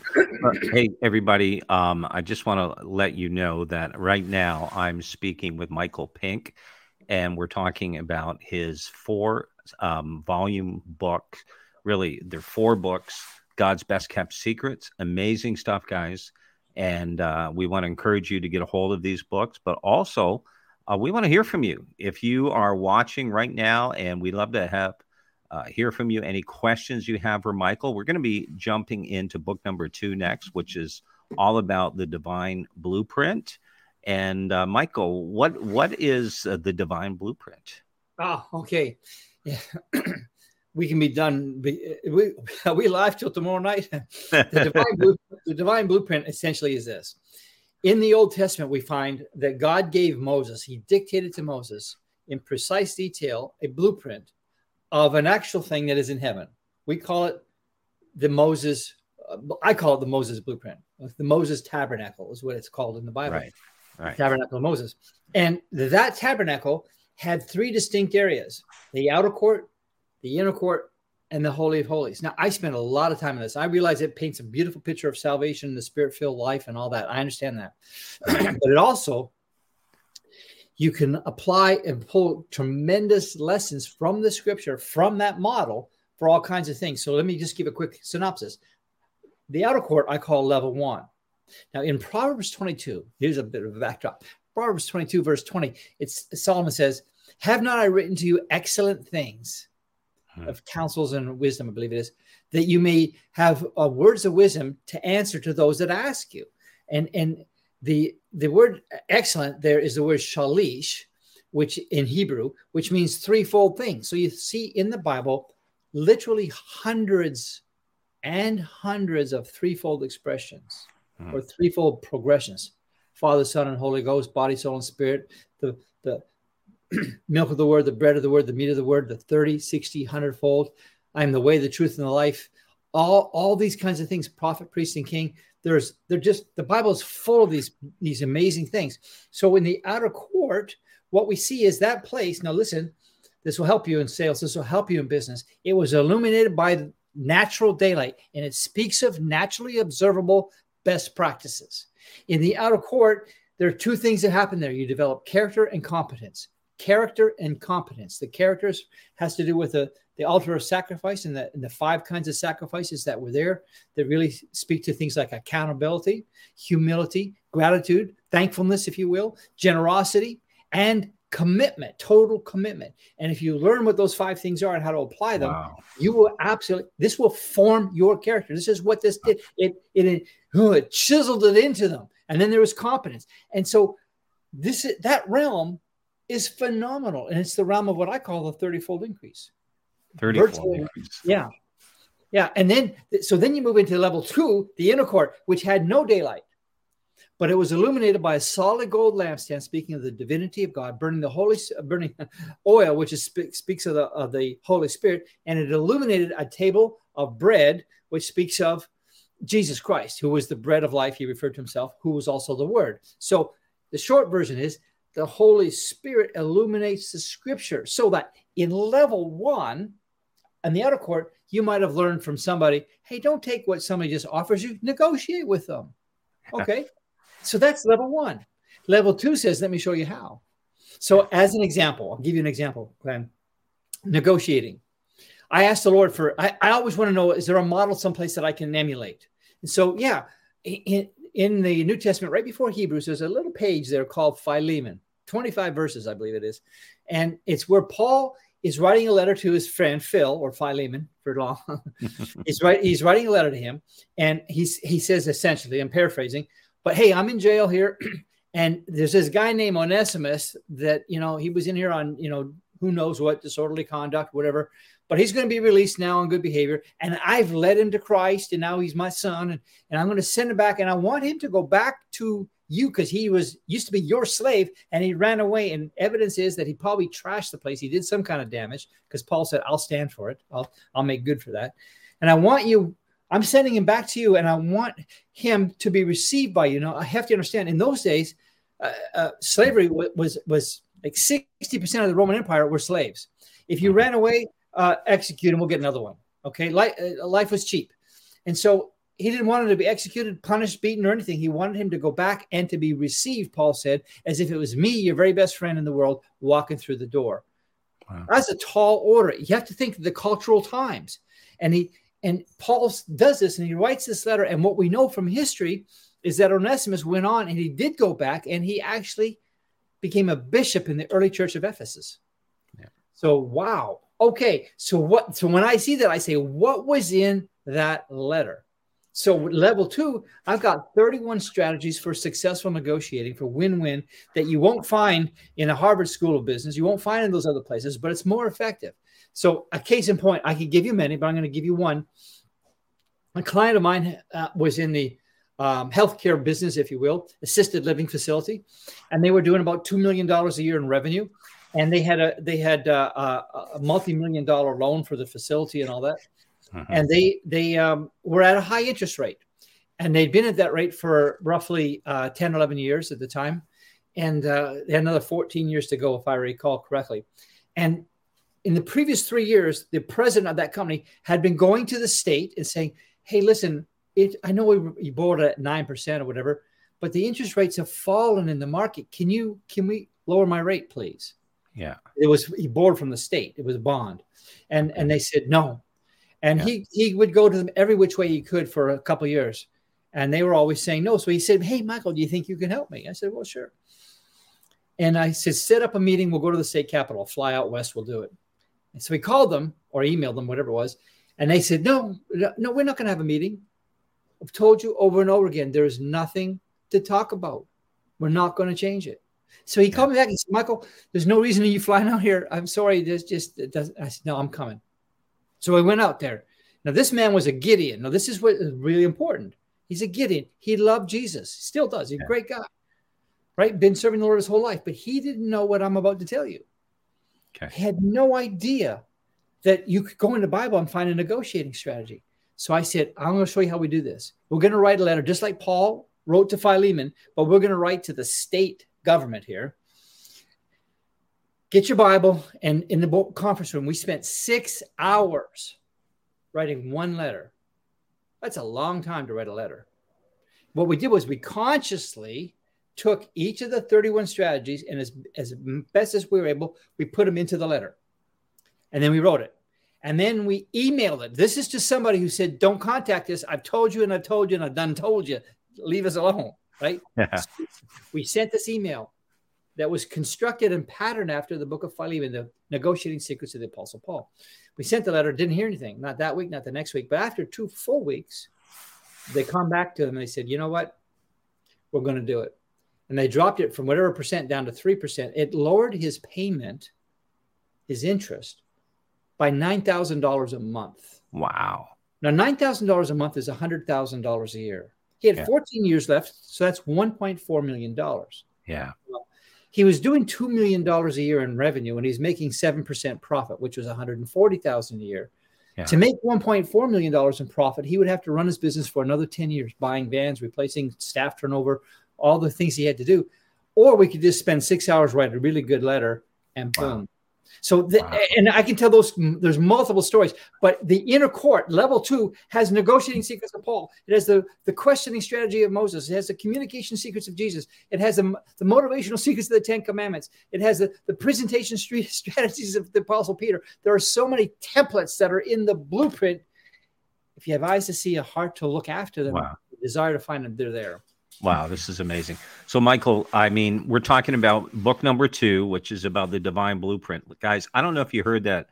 hey, everybody, um, I just want to let you know that right now I'm speaking with Michael Pink, and we're talking about his four um, volume book. Really, they're four books God's Best Kept Secrets. Amazing stuff, guys. And uh, we want to encourage you to get a hold of these books, but also uh, we want to hear from you. If you are watching right now, and we love to have uh, hear from you. Any questions you have for Michael? We're going to be jumping into book number two next, which is all about the divine blueprint. And uh, Michael, what what is uh, the divine blueprint? Oh, okay. Yeah. We can be done. We we live till tomorrow night. the, divine blueprint, the divine blueprint essentially is this: in the Old Testament, we find that God gave Moses. He dictated to Moses in precise detail a blueprint of an actual thing that is in heaven. We call it the Moses. Uh, I call it the Moses blueprint. The Moses tabernacle is what it's called in the Bible. Right. Right. Tabernacle of Moses, and that tabernacle had three distinct areas: the outer court, the inner court, and the Holy of Holies. Now, I spent a lot of time on this. I realize it paints a beautiful picture of salvation, and the spirit filled life, and all that. I understand that. but it also you can apply and pull tremendous lessons from the scripture, from that model for all kinds of things. So let me just give a quick synopsis. The outer court I call level one. Now in Proverbs 22, here's a bit of a backdrop. Proverbs 22, verse 20, it's Solomon says, Have not I written to you excellent things. Of counsels and wisdom, I believe it is, that you may have uh, words of wisdom to answer to those that ask you. And and the the word excellent there is the word shalish, which in Hebrew, which means threefold things. So you see in the Bible literally hundreds and hundreds of threefold expressions mm. or threefold progressions. Father, Son, and Holy Ghost, body, soul, and spirit, the the milk of the word, the bread of the word, the meat of the word, the 30, 60, 100 fold. I am the way, the truth, and the life. All, all these kinds of things, prophet, priest, and king there's they're just the bible is full of these these amazing things. So in the outer court what we see is that place now listen this will help you in sales this will help you in business. It was illuminated by natural daylight and it speaks of naturally observable best practices. In the outer court there are two things that happen there. You develop character and competence character and competence the characters has to do with the the altar of sacrifice and the, and the five kinds of sacrifices that were there that really speak to things like accountability, humility, gratitude, thankfulness, if you will, generosity, and commitment, total commitment. And if you learn what those five things are and how to apply them, wow. you will absolutely, this will form your character. This is what this did. It, it, it, it chiseled it into them. And then there was competence. And so this, that realm is phenomenal. And it's the realm of what I call the 30 fold increase. 30 virtual, Yeah. Yeah. And then, so then you move into level two, the inner court, which had no daylight, but it was illuminated by a solid gold lampstand, speaking of the divinity of God, burning the holy, uh, burning oil, which is, speaks of the, of the Holy Spirit. And it illuminated a table of bread, which speaks of Jesus Christ, who was the bread of life. He referred to himself, who was also the word. So the short version is the Holy Spirit illuminates the scripture so that in level one, in the outer court, you might have learned from somebody, hey, don't take what somebody just offers you, negotiate with them. Okay. so that's level one. Level two says, let me show you how. So, as an example, I'll give you an example, Glenn. Negotiating. I asked the Lord for, I, I always want to know, is there a model someplace that I can emulate? And so, yeah, in, in the New Testament, right before Hebrews, there's a little page there called Philemon, 25 verses, I believe it is. And it's where Paul is writing a letter to his friend Phil or Philemon for long. he's right. He's writing a letter to him, and he's he says essentially, I'm paraphrasing, but hey, I'm in jail here, and there's this guy named Onesimus that you know he was in here on you know who knows what disorderly conduct, whatever. But he's going to be released now on good behavior, and I've led him to Christ, and now he's my son, and, and I'm going to send him back, and I want him to go back to you because he was used to be your slave and he ran away. And evidence is that he probably trashed the place. He did some kind of damage because Paul said, I'll stand for it. I'll, I'll make good for that. And I want you, I'm sending him back to you and I want him to be received by you. Now, I have to understand in those days, uh, uh, slavery was, was, was like 60% of the Roman Empire were slaves. If you ran away, uh, execute and we'll get another one. Okay. Life, uh, life was cheap. And so he didn't want him to be executed, punished, beaten, or anything. He wanted him to go back and to be received, Paul said, as if it was me, your very best friend in the world, walking through the door. Wow. That's a tall order. You have to think of the cultural times. And he and Paul does this and he writes this letter. And what we know from history is that Onesimus went on and he did go back and he actually became a bishop in the early church of Ephesus. Yeah. So wow. Okay. So what so when I see that, I say, what was in that letter? So level two, I've got 31 strategies for successful negotiating for win-win that you won't find in a Harvard School of Business. You won't find in those other places, but it's more effective. So a case in point, I could give you many, but I'm going to give you one. A client of mine uh, was in the um, healthcare business, if you will, assisted living facility, and they were doing about two million dollars a year in revenue, and they had a they had uh, a, a multi-million dollar loan for the facility and all that uh-huh. and they they um, were at a high interest rate, and they'd been at that rate for roughly uh, 10, 11 years at the time, and uh, they had another 14 years to go, if I recall correctly. And in the previous three years, the president of that company had been going to the state and saying, "Hey, listen, it, I know we, bought it at nine percent or whatever, but the interest rates have fallen in the market. Can you can we lower my rate, please?" Yeah, it was he borrowed from the state. It was a bond, and and they said no and yeah. he he would go to them every which way he could for a couple years, and they were always saying no. So he said, "Hey, Michael, do you think you can help me?" I said, "Well, sure." And I said, "Set up a meeting. We'll go to the state capitol. Fly out west. We'll do it." And so we called them or emailed them, whatever it was, and they said, "No, no, we're not going to have a meeting. I've told you over and over again. There is nothing to talk about. We're not going to change it." So he called me back and said, Michael, there's no reason you flying out here. I'm sorry. There's just, it doesn't. I said, no, I'm coming. So I went out there. Now, this man was a Gideon. Now, this is what is really important. He's a Gideon. He loved Jesus. Still does. He's a great guy, right? Been serving the Lord his whole life, but he didn't know what I'm about to tell you. Okay. He had no idea that you could go in the Bible and find a negotiating strategy. So I said, I'm going to show you how we do this. We're going to write a letter, just like Paul wrote to Philemon, but we're going to write to the state government here get your Bible. And in the conference room, we spent six hours writing one letter. That's a long time to write a letter. What we did was we consciously took each of the 31 strategies and as, as best as we were able, we put them into the letter. And then we wrote it. And then we emailed it. This is to somebody who said, Don't contact us. I've told you and I've told you and I've done told you. Leave us alone. Right? Yeah. we sent this email that was constructed and patterned after the book of Philemon, the negotiating secrets of the Apostle Paul. We sent the letter, didn't hear anything, not that week, not the next week, but after two full weeks, they come back to them and they said, you know what? We're going to do it. And they dropped it from whatever percent down to 3%. It lowered his payment, his interest, by $9,000 a month. Wow. Now, $9,000 a month is $100,000 a year. He had yeah. 14 years left, so that's $1.4 million. Yeah. He was doing $2 million a year in revenue and he's making 7% profit, which was 140000 a year. Yeah. To make $1.4 million in profit, he would have to run his business for another 10 years, buying vans, replacing staff turnover, all the things he had to do. Or we could just spend six hours writing a really good letter and boom, wow. So, the, wow. and I can tell those there's multiple stories, but the inner court, level two, has negotiating mm-hmm. secrets of Paul. It has the, the questioning strategy of Moses. It has the communication secrets of Jesus. It has the, the motivational secrets of the Ten Commandments. It has the, the presentation strategies of the Apostle Peter. There are so many templates that are in the blueprint. If you have eyes to see, a heart to look after them, wow. desire to find them, they're there. Wow, this is amazing. So, Michael, I mean, we're talking about book number two, which is about the divine blueprint. Guys, I don't know if you heard that.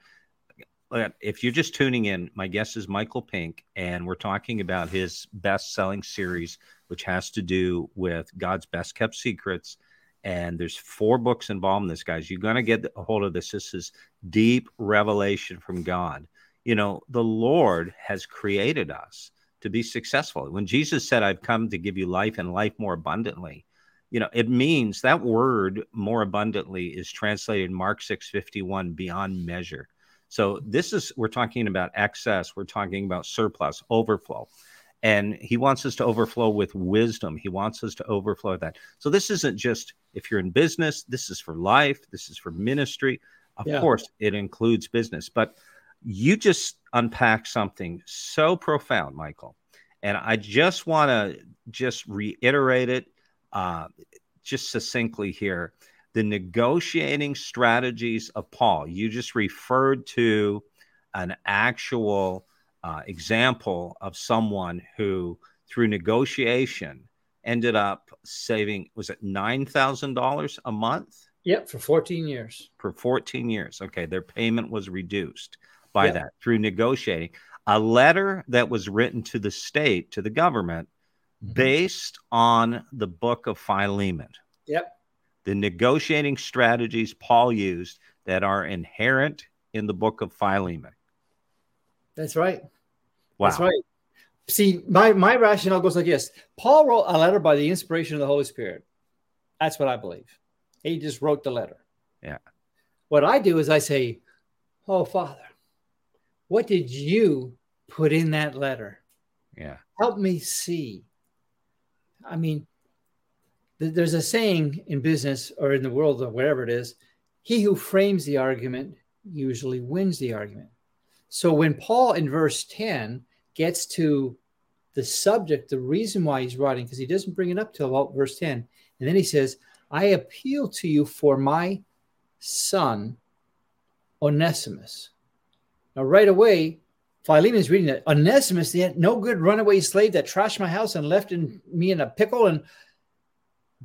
If you're just tuning in, my guest is Michael Pink, and we're talking about his best selling series, which has to do with God's best kept secrets. And there's four books involved in this, guys. You're going to get a hold of this. This is deep revelation from God. You know, the Lord has created us to be successful. When Jesus said, I've come to give you life and life more abundantly, you know, it means that word more abundantly is translated Mark 6:51 beyond measure. So this is we're talking about excess, we're talking about surplus, overflow. And he wants us to overflow with wisdom. He wants us to overflow that. So this isn't just if you're in business, this is for life, this is for ministry. Of yeah. course, it includes business, but you just unpack something so profound, Michael. And I just want to just reiterate it uh, just succinctly here. The negotiating strategies of Paul, you just referred to an actual uh, example of someone who, through negotiation, ended up saving, was it $9,000 a month? Yep, for 14 years. For 14 years. Okay, their payment was reduced by yeah. that through negotiating. A letter that was written to the state, to the government, mm-hmm. based on the book of Philemon. Yep. The negotiating strategies Paul used that are inherent in the book of Philemon. That's right. Wow. That's right. See, my, my rationale goes like this Paul wrote a letter by the inspiration of the Holy Spirit. That's what I believe. He just wrote the letter. Yeah. What I do is I say, Oh, Father, what did you put in that letter? Yeah. Help me see. I mean, th- there's a saying in business or in the world or wherever it is he who frames the argument usually wins the argument. So when Paul in verse 10 gets to the subject, the reason why he's writing, because he doesn't bring it up till about verse 10. And then he says, I appeal to you for my son, Onesimus, now, right away, Philemon is reading that Onesimus, the no good runaway slave that trashed my house and left in, me in a pickle. And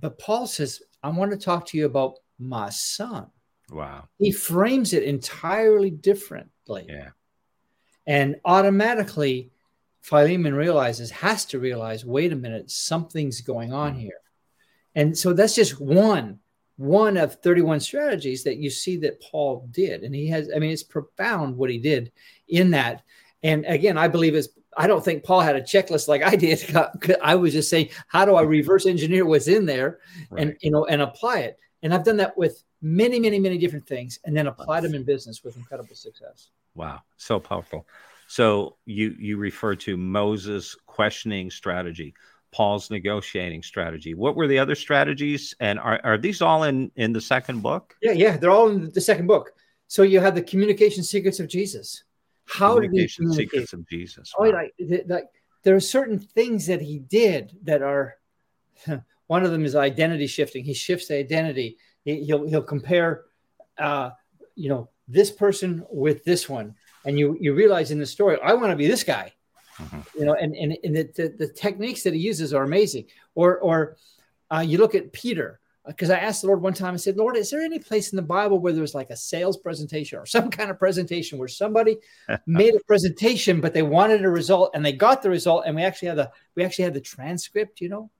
but Paul says, I want to talk to you about my son. Wow. He frames it entirely differently. Yeah. And automatically, Philemon realizes, has to realize, wait a minute, something's going on mm-hmm. here. And so that's just one one of 31 strategies that you see that Paul did. And he has, I mean, it's profound what he did in that. And again, I believe is I don't think Paul had a checklist like I did. I was just saying, how do I reverse engineer what's in there right. and you know and apply it? And I've done that with many, many, many different things and then applied them in business with incredible success. Wow. So powerful. So you you refer to Moses questioning strategy. Paul's negotiating strategy. What were the other strategies? And are, are these all in, in the second book? Yeah, yeah, they're all in the second book. So you have the communication secrets of Jesus. How did he communicate? secrets of Jesus? Oh, wow. Oh, like, like there are certain things that he did that are. One of them is identity shifting. He shifts the identity. He, will he'll compare, uh, you know, this person with this one, and you you realize in the story, I want to be this guy. Mm-hmm. You know, and and, and the, the, the, techniques that he uses are amazing. Or or uh, you look at Peter, because I asked the Lord one time, I said, Lord, is there any place in the Bible where there's like a sales presentation or some kind of presentation where somebody made a presentation, but they wanted a result and they got the result, and we actually had the we actually had the transcript, you know?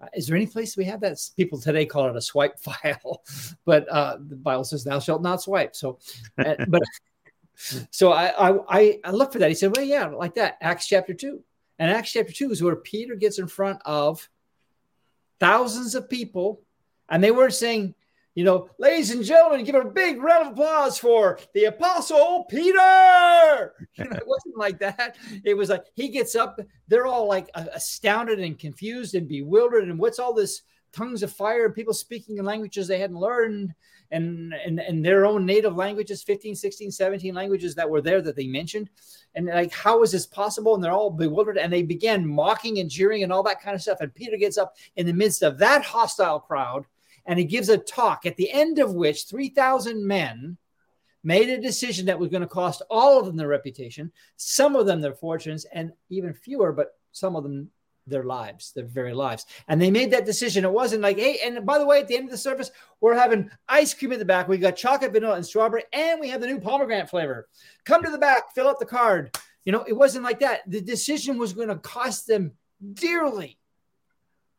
Uh, is there any place we have that? People today call it a swipe file, but uh, the Bible says, "Thou shalt not swipe." So, uh, but so I, I I look for that. He said, "Well, yeah, like that." Acts chapter two, and Acts chapter two is where Peter gets in front of thousands of people, and they weren't saying, you know, ladies and gentlemen, give a big round of applause for the apostle Peter. You know, it wasn't like that. It was like he gets up, they're all like uh, astounded and confused and bewildered. And what's all this tongues of fire and people speaking in languages they hadn't learned? And, and, and their own native languages, 15, 16, 17 languages that were there that they mentioned. And like, how is this possible? And they're all bewildered and they began mocking and jeering and all that kind of stuff. And Peter gets up in the midst of that hostile crowd and he gives a talk at the end of which 3,000 men made a decision that was going to cost all of them their reputation, some of them their fortunes, and even fewer, but some of them their lives, their very lives. And they made that decision. It wasn't like, hey, and by the way, at the end of the service, we're having ice cream at the back. We got chocolate, vanilla, and strawberry, and we have the new pomegranate flavor. Come to the back, fill out the card. You know, it wasn't like that. The decision was going to cost them dearly.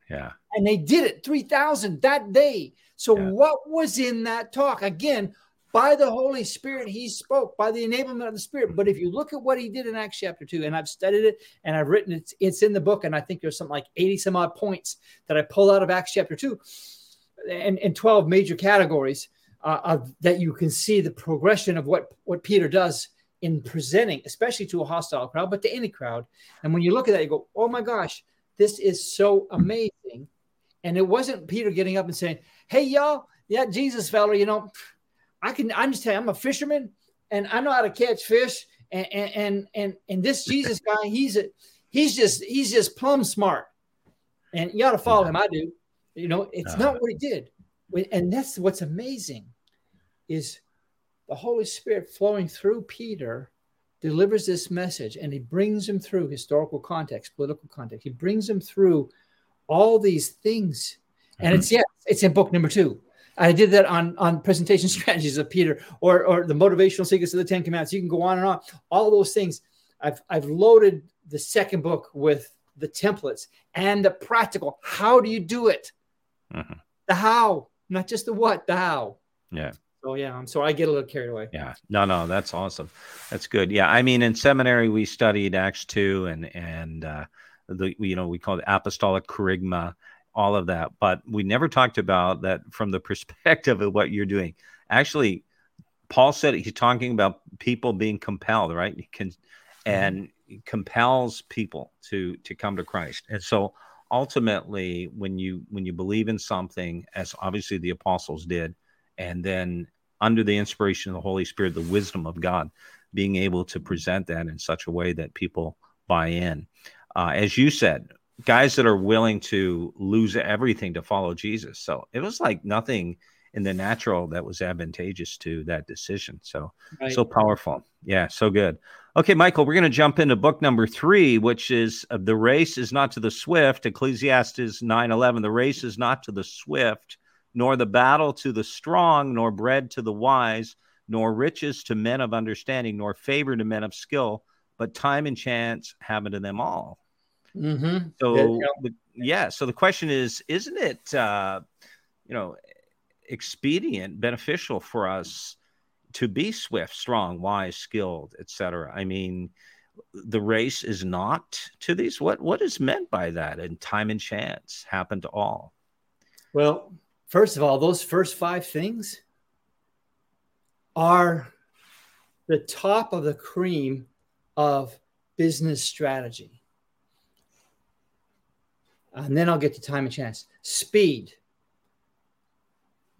Yeah. And they did it 3,000 that day. So, yeah. what was in that talk? Again, by the Holy Spirit, he spoke by the enablement of the Spirit. But if you look at what he did in Acts chapter 2, and I've studied it and I've written it, it's in the book, and I think there's something like 80 some odd points that I pull out of Acts chapter 2 and, and 12 major categories uh, of, that you can see the progression of what, what Peter does in presenting, especially to a hostile crowd, but to any crowd. And when you look at that, you go, oh my gosh, this is so amazing. And it wasn't Peter getting up and saying, hey, y'all, yeah, Jesus fella, you know, I can I'm just telling you, I'm a fisherman and I know how to catch fish. And and and and this Jesus guy, he's a he's just he's just plumb smart. And you ought to follow him. I do. You know, it's uh, not what he did. And that's what's amazing is the Holy Spirit flowing through Peter delivers this message and he brings him through historical context, political context. He brings him through all these things. And mm-hmm. it's yeah, it's in book number two. I did that on on presentation strategies of Peter or or the motivational secrets of the Ten Commandments. You can go on and on. All those things. I've I've loaded the second book with the templates and the practical. How do you do it? Mm-hmm. The how, not just the what. The how. Yeah. So yeah, I'm sorry I get a little carried away. Yeah. No, no, that's awesome. That's good. Yeah. I mean, in seminary we studied Acts two and and uh, the you know we call it apostolic kerygma all of that. But we never talked about that from the perspective of what you're doing. Actually, Paul said he's talking about people being compelled, right? He can mm-hmm. and compels people to to come to Christ. And so ultimately when you when you believe in something as obviously the apostles did and then under the inspiration of the Holy Spirit, the wisdom of God, being able to present that in such a way that people buy in. Uh, as you said, guys that are willing to lose everything to follow Jesus. So it was like nothing in the natural that was advantageous to that decision. So right. so powerful. Yeah, so good. Okay, Michael, we're going to jump into book number three, which is uh, the race is not to the swift. Ecclesiastes nine eleven. The race is not to the swift, nor the battle to the strong, nor bread to the wise, nor riches to men of understanding, nor favor to men of skill, but time and chance happen to them all. Mm-hmm. So yeah. yeah. So the question is, isn't it, uh, you know, expedient, beneficial for us to be swift, strong, wise, skilled, etc.? I mean, the race is not to these. What what is meant by that? And time and chance happen to all. Well, first of all, those first five things are the top of the cream of business strategy and then I'll get to time and chance. Speed.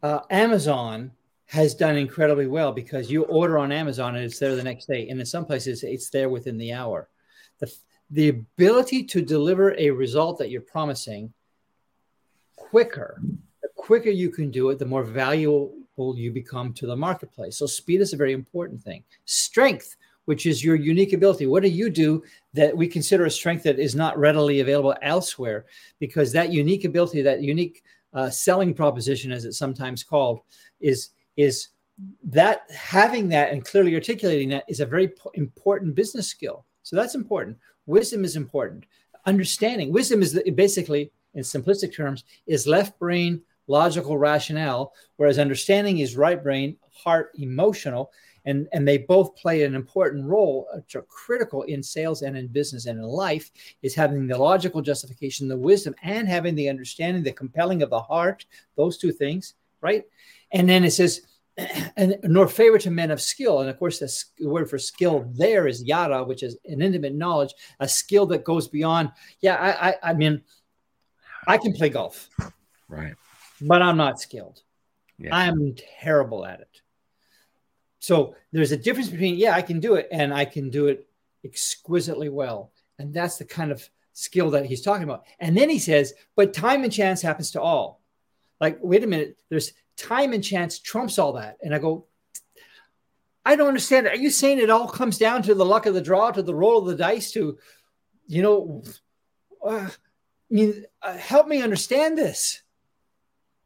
Uh, Amazon has done incredibly well because you order on Amazon and it's there the next day. And in some places, it's there within the hour. The, the ability to deliver a result that you're promising quicker, the quicker you can do it, the more valuable you become to the marketplace. So, speed is a very important thing. Strength which is your unique ability. What do you do that we consider a strength that is not readily available elsewhere? Because that unique ability, that unique uh, selling proposition, as it's sometimes called, is is that having that and clearly articulating that is a very important business skill. So that's important. Wisdom is important. Understanding wisdom is basically, in simplistic terms, is left brain logical rationale, whereas understanding is right brain, heart, emotional and and they both play an important role uh, which are critical in sales and in business and in life is having the logical justification the wisdom and having the understanding the compelling of the heart those two things right? And then it says and nor favor to men of skill. And of course the word for skill there is yada which is an intimate knowledge a skill that goes beyond yeah i i, I mean i can play golf. Right. But i'm not skilled. Yeah. I'm terrible at it. So there's a difference between, yeah, I can do it and I can do it exquisitely well. And that's the kind of skill that he's talking about. And then he says, but time and chance happens to all. Like, wait a minute, there's time and chance trumps all that. And I go, I don't understand. Are you saying it all comes down to the luck of the draw, to the roll of the dice, to, you know, uh, I mean, uh, help me understand this.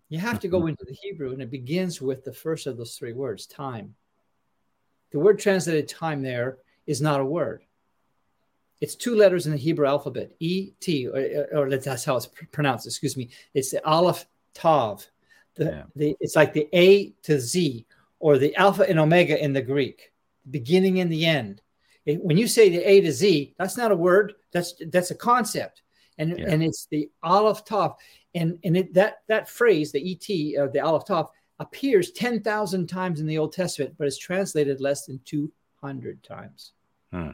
You have to go mm-hmm. into the Hebrew, and it begins with the first of those three words time. The word translated time there is not a word. It's two letters in the Hebrew alphabet, E T, or, or that's how it's pronounced. Excuse me. It's the Aleph Tav. The, yeah. the, it's like the A to Z, or the Alpha and Omega in the Greek, beginning and the end. It, when you say the A to Z, that's not a word. That's that's a concept, and yeah. and it's the Aleph Tav, and and it, that that phrase, the Et, uh, the Aleph Tav, appears ten thousand times in the Old Testament, but is translated less than two hundred times. Hmm.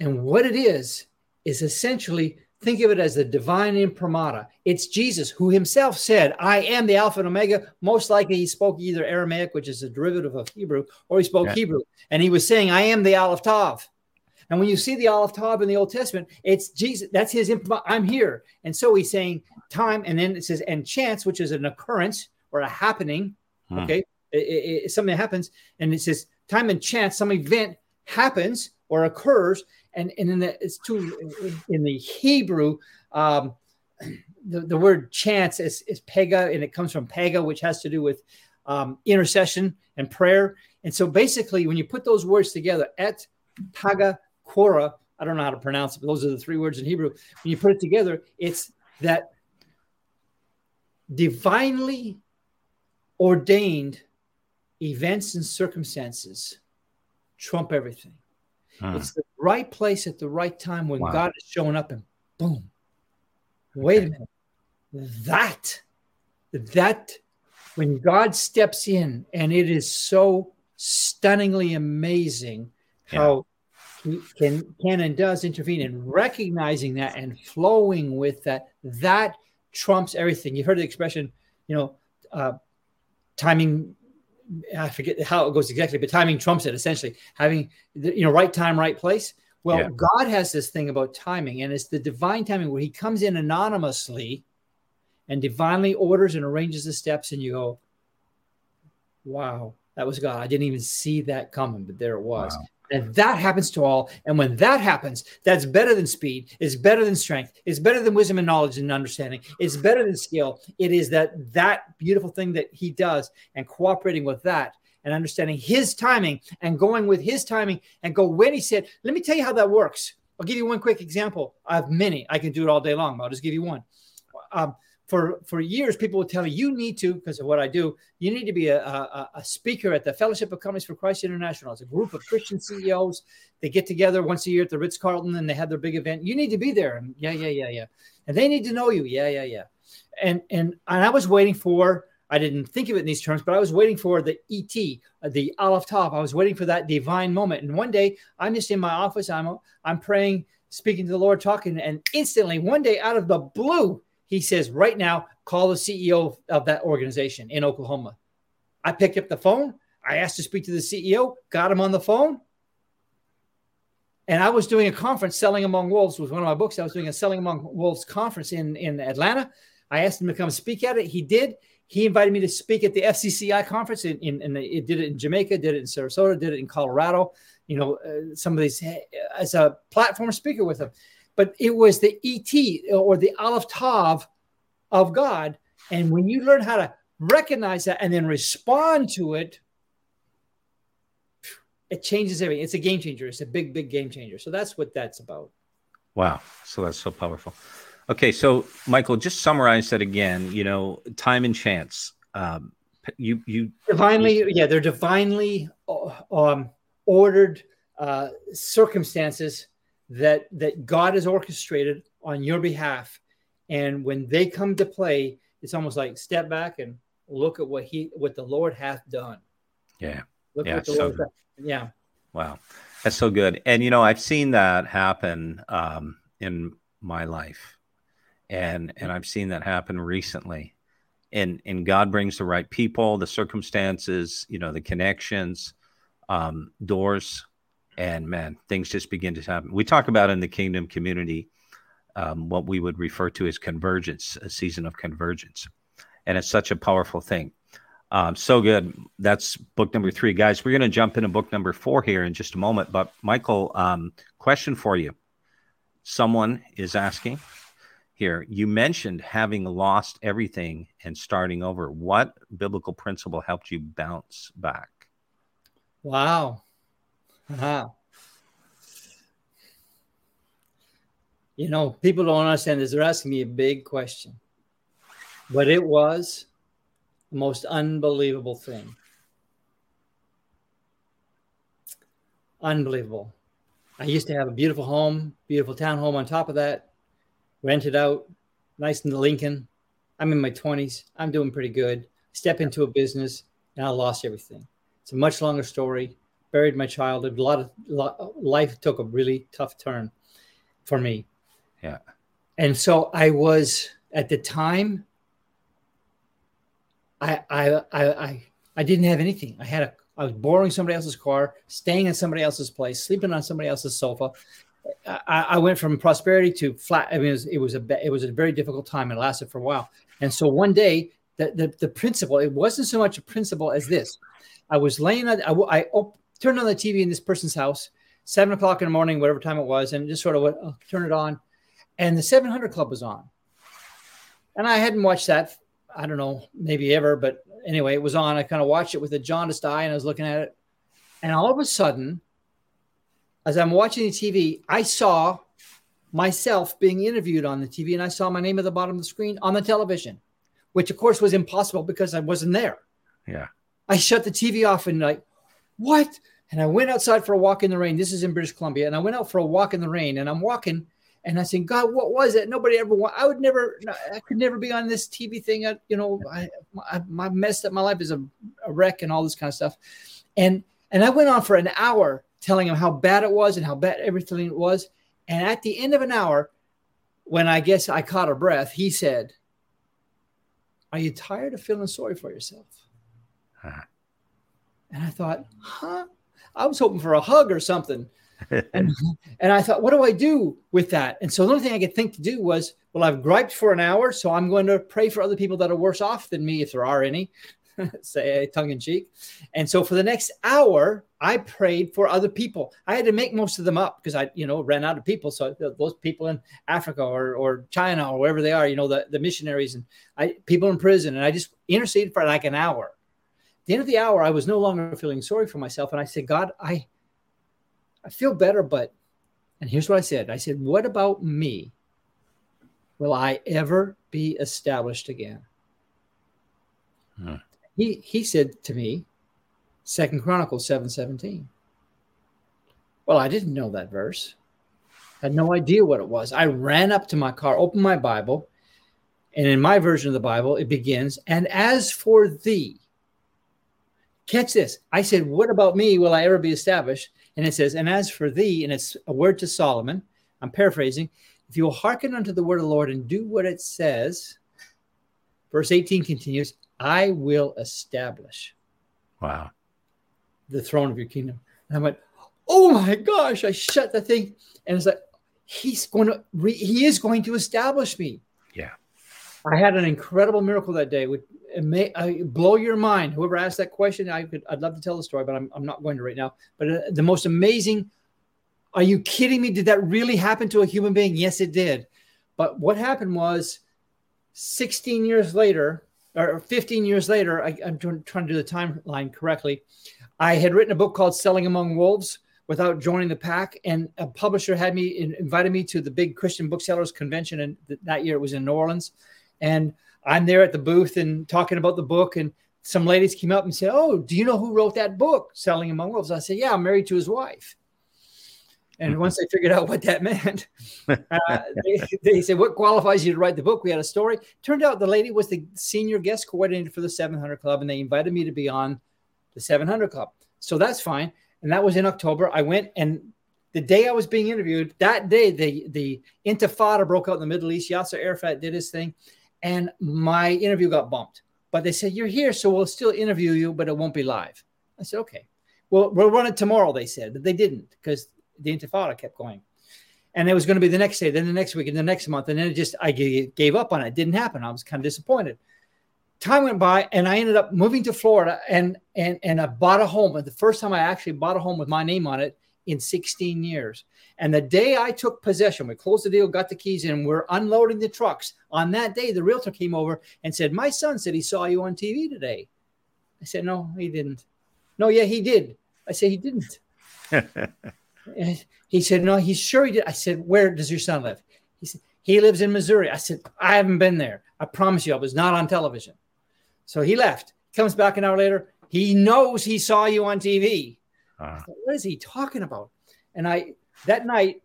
And what it is, is essentially think of it as the divine imprimatur. It's Jesus who himself said, I am the Alpha and Omega. Most likely he spoke either Aramaic, which is a derivative of Hebrew, or he spoke yeah. Hebrew. And he was saying, I am the Aleph Tav. And when you see the Aleph Tav in the Old Testament, it's Jesus. That's his imprimatur. I'm here. And so he's saying time. And then it says, and chance, which is an occurrence or a happening. Hmm. Okay. It, it, it, something happens. And it says time and chance, some event happens or occurs and and in the it's too in the Hebrew, um, the, the word chance is, is pega, and it comes from pega, which has to do with um, intercession and prayer. And so basically, when you put those words together, et paga quora, I don't know how to pronounce it, but those are the three words in Hebrew. When you put it together, it's that divinely ordained events and circumstances trump everything. It's the right place at the right time when wow. God is showing up and boom. Wait okay. a minute. That, that, when God steps in, and it is so stunningly amazing yeah. how he can, can and does intervene and recognizing that and flowing with that, that trumps everything. You've heard the expression, you know, uh, timing I forget how it goes exactly, but timing trumps it essentially. Having the, you know right time, right place. Well, yeah. God has this thing about timing, and it's the divine timing where He comes in anonymously and divinely orders and arranges the steps, and you go, "Wow, that was God! I didn't even see that coming, but there it was." Wow. And that happens to all. And when that happens, that's better than speed, it's better than strength, it's better than wisdom and knowledge and understanding, it's better than skill. It is that that beautiful thing that he does and cooperating with that and understanding his timing and going with his timing and go when he said, let me tell you how that works. I'll give you one quick example. I have many. I can do it all day long. I'll just give you one. Um, for for years, people would tell me you need to because of what I do. You need to be a, a, a, speaker at the Fellowship of Companies for Christ International. It's a group of Christian CEOs. They get together once a year at the Ritz Carlton and they have their big event. You need to be there. And yeah, yeah, yeah, yeah. And they need to know you. Yeah, yeah, yeah. And and and I was waiting for. I didn't think of it in these terms, but I was waiting for the ET, uh, the Aleph Tav I was waiting for that divine moment. And one day, I'm just in my office. I'm I'm praying, speaking to the Lord, talking, and instantly, one day, out of the blue, he says, right now, call the CEO of that organization in Oklahoma. I picked up the phone. I asked to speak to the CEO, got him on the phone. And I was doing a conference, Selling Among Wolves was one of my books. I was doing a Selling Among Wolves conference in, in Atlanta. I asked him to come speak at it. He did. He invited me to speak at the FCCI conference. In, in, in it did it in Jamaica, did it in Sarasota, did it in Colorado. You know, uh, some of these as a platform speaker with him but it was the ET or the Aleph Tav of God. And when you learn how to recognize that and then respond to it, it changes everything. It's a game changer. It's a big, big game changer. So that's what that's about. Wow. So that's so powerful. Okay. So, Michael, just summarize that again. You know, time and chance. Um, you, you divinely, you, yeah, they're divinely uh, um, ordered uh, circumstances that that God has orchestrated on your behalf. And when they come to play, it's almost like step back and look at what he what the Lord hath done. Yeah. Look yeah, what the so Lord Yeah. Wow. That's so good. And you know, I've seen that happen um, in my life. And and I've seen that happen recently. and and God brings the right people, the circumstances, you know, the connections, um, doors, and man, things just begin to happen. We talk about in the kingdom community um, what we would refer to as convergence, a season of convergence, and it's such a powerful thing. Um, so good. That's book number three, guys. We're going to jump into book number four here in just a moment. But Michael, um, question for you. Someone is asking here. You mentioned having lost everything and starting over. What biblical principle helped you bounce back? Wow. Wow. You know, people don't understand this. They're asking me a big question. But it was the most unbelievable thing. Unbelievable. I used to have a beautiful home, beautiful town home on top of that, rented out, nice in the Lincoln. I'm in my 20s. I'm doing pretty good. Step into a business and I lost everything. It's a much longer story. Buried my childhood. A lot of life took a really tough turn for me. Yeah. And so I was at the time. I I I I, I didn't have anything. I had a I was borrowing somebody else's car, staying in somebody else's place, sleeping on somebody else's sofa. I, I went from prosperity to flat. I mean, it was, it was a it was a very difficult time. It lasted for a while, and so one day the the, the principle it wasn't so much a principle as this. I was laying on. I, I op- turned on the TV in this person's house, seven o'clock in the morning, whatever time it was, and just sort of went, uh, oh, turn it on, and the 700 Club was on, and I hadn't watched that. I don't know, maybe ever, but anyway, it was on. I kind of watched it with a jaundiced eye, and I was looking at it, and all of a sudden as I'm watching the TV, I saw myself being interviewed on the TV and I saw my name at the bottom of the screen on the television, which of course was impossible because I wasn't there. Yeah. I shut the TV off and like, what? And I went outside for a walk in the rain. This is in British Columbia. And I went out for a walk in the rain and I'm walking and I said, God, what was it? Nobody ever, want, I would never, I could never be on this TV thing. I, you know, I, I, messed up, my life is a, a wreck and all this kind of stuff. And, and I went on for an hour telling him how bad it was and how bad everything was. And at the end of an hour, when I guess I caught a breath, he said, Are you tired of feeling sorry for yourself? Huh. And I thought, Huh? I was hoping for a hug or something. and, and I thought, what do I do with that? And so the only thing I could think to do was, well, I've griped for an hour, so I'm going to pray for other people that are worse off than me, if there are any. say tongue in cheek. And so for the next hour, I prayed for other people. I had to make most of them up because I, you know, ran out of people. So those people in Africa or, or China or wherever they are, you know, the, the missionaries and I people in prison. And I just interceded for like an hour. At the end of the hour, I was no longer feeling sorry for myself. And I said, God, I I feel better, but and here's what I said. I said, What about me? Will I ever be established again? Hmm he he said to me, Second Chronicles 7:17. Well, I didn't know that verse. I had no idea what it was. I ran up to my car, opened my Bible, and in my version of the Bible, it begins, and as for thee, catch this. I said, What about me? Will I ever be established? And it says, And as for thee, and it's a word to Solomon. I'm paraphrasing. If you will hearken unto the word of the Lord and do what it says, verse 18 continues, I will establish. Wow. The throne of your kingdom. And I went, oh my gosh, I shut the thing. And it's like, he's going to, re- he is going to establish me. Yeah. I had an incredible miracle that day. Would may blow your mind. Whoever asked that question, I could, I'd love to tell the story, but I'm, I'm not going to right now. But uh, the most amazing, are you kidding me? Did that really happen to a human being? Yes, it did. But what happened was 16 years later, or 15 years later, I, am trying to do the timeline correctly. I had written a book called Selling Among Wolves without joining the pack, and a publisher had me invited me to the big Christian booksellers convention, and th- that year it was in New Orleans. And I'm there at the booth and talking about the book, and some ladies came up and said, "Oh, do you know who wrote that book, Selling Among Wolves?" I said, "Yeah, I'm married to his wife." And mm-hmm. once they figured out what that meant, uh, they, they, said, What qualifies you to write the book? We had a story. Turned out the lady was the senior guest coordinator for the 700 Club, and they invited me to be on the 700 Club. So that's fine. And that was in October. I went, and the day I was being interviewed, that day, the, the Intifada broke out in the Middle East. Yasser Arafat did his thing. And my interview got bumped. But they said, You're here, so we'll still interview you, but it won't be live. I said, Okay. Well, we'll run it tomorrow, they said, but they didn't because the intifada kept going. And it was going to be the next day, then the next week, and the next month. And then it just, I gave up on it. It didn't happen. I was kind of disappointed. Time went by, and I ended up moving to Florida and and and I bought a home. The first time I actually bought a home with my name on it in 16 years. And the day I took possession, we closed the deal, got the keys in, we're unloading the trucks. On that day, the realtor came over and said, My son said he saw you on TV today. I said, No, he didn't. No, yeah, he did. I said, He didn't. he said, No, he's sure he did. I said, Where does your son live? He said, He lives in Missouri. I said, I haven't been there. I promise you, I was not on television. So he left. Comes back an hour later. He knows he saw you on TV. Uh, what is he talking about? And I that night,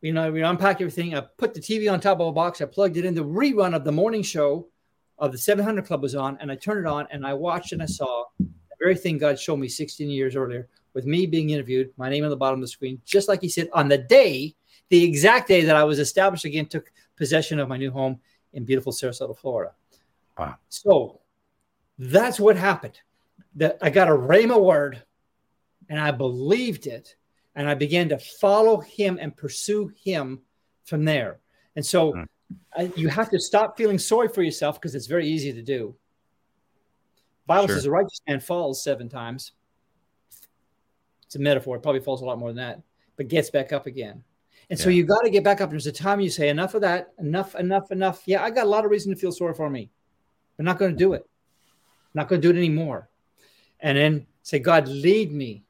you know, we unpacked everything. I put the TV on top of a box. I plugged it in. The rerun of the morning show of the 700 Club was on, and I turned it on and I watched and I saw the very thing God showed me 16 years earlier with me being interviewed, my name on the bottom of the screen, just like He said on the day, the exact day that I was established again, took possession of my new home in beautiful Sarasota, Florida. Wow. So that's what happened. That I got a rhema word and I believed it and I began to follow him and pursue him from there. And so mm. I, you have to stop feeling sorry for yourself because it's very easy to do. Bible sure. says a righteous man falls seven times. It's a metaphor. It probably falls a lot more than that, but gets back up again. And yeah. so you got to get back up. There's a time you say, enough of that, enough, enough, enough. Yeah, I got a lot of reason to feel sorry for me. I'm not going to do it. I'm not going to do it anymore. And then say, God, lead me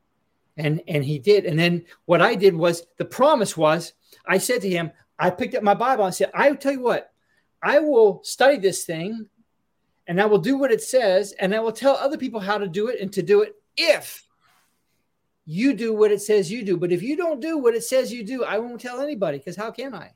and and he did and then what i did was the promise was i said to him i picked up my bible and said i tell you what i will study this thing and i will do what it says and i will tell other people how to do it and to do it if you do what it says you do but if you don't do what it says you do i won't tell anybody because how can i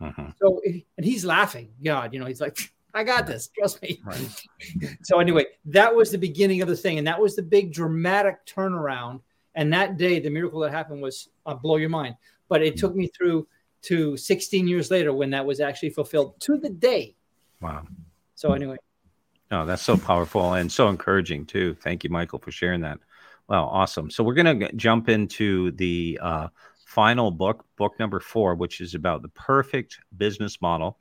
uh-huh. so and he's laughing god you know he's like I got this. Trust me. Right. so anyway, that was the beginning of the thing, and that was the big dramatic turnaround and that day, the miracle that happened was uh, blow your mind. But it took me through to 16 years later when that was actually fulfilled to the day. Wow. So anyway. Oh, that's so powerful and so encouraging too. Thank you, Michael, for sharing that. Wow, awesome. So we're going to jump into the uh, final book, book number four, which is about the perfect business model,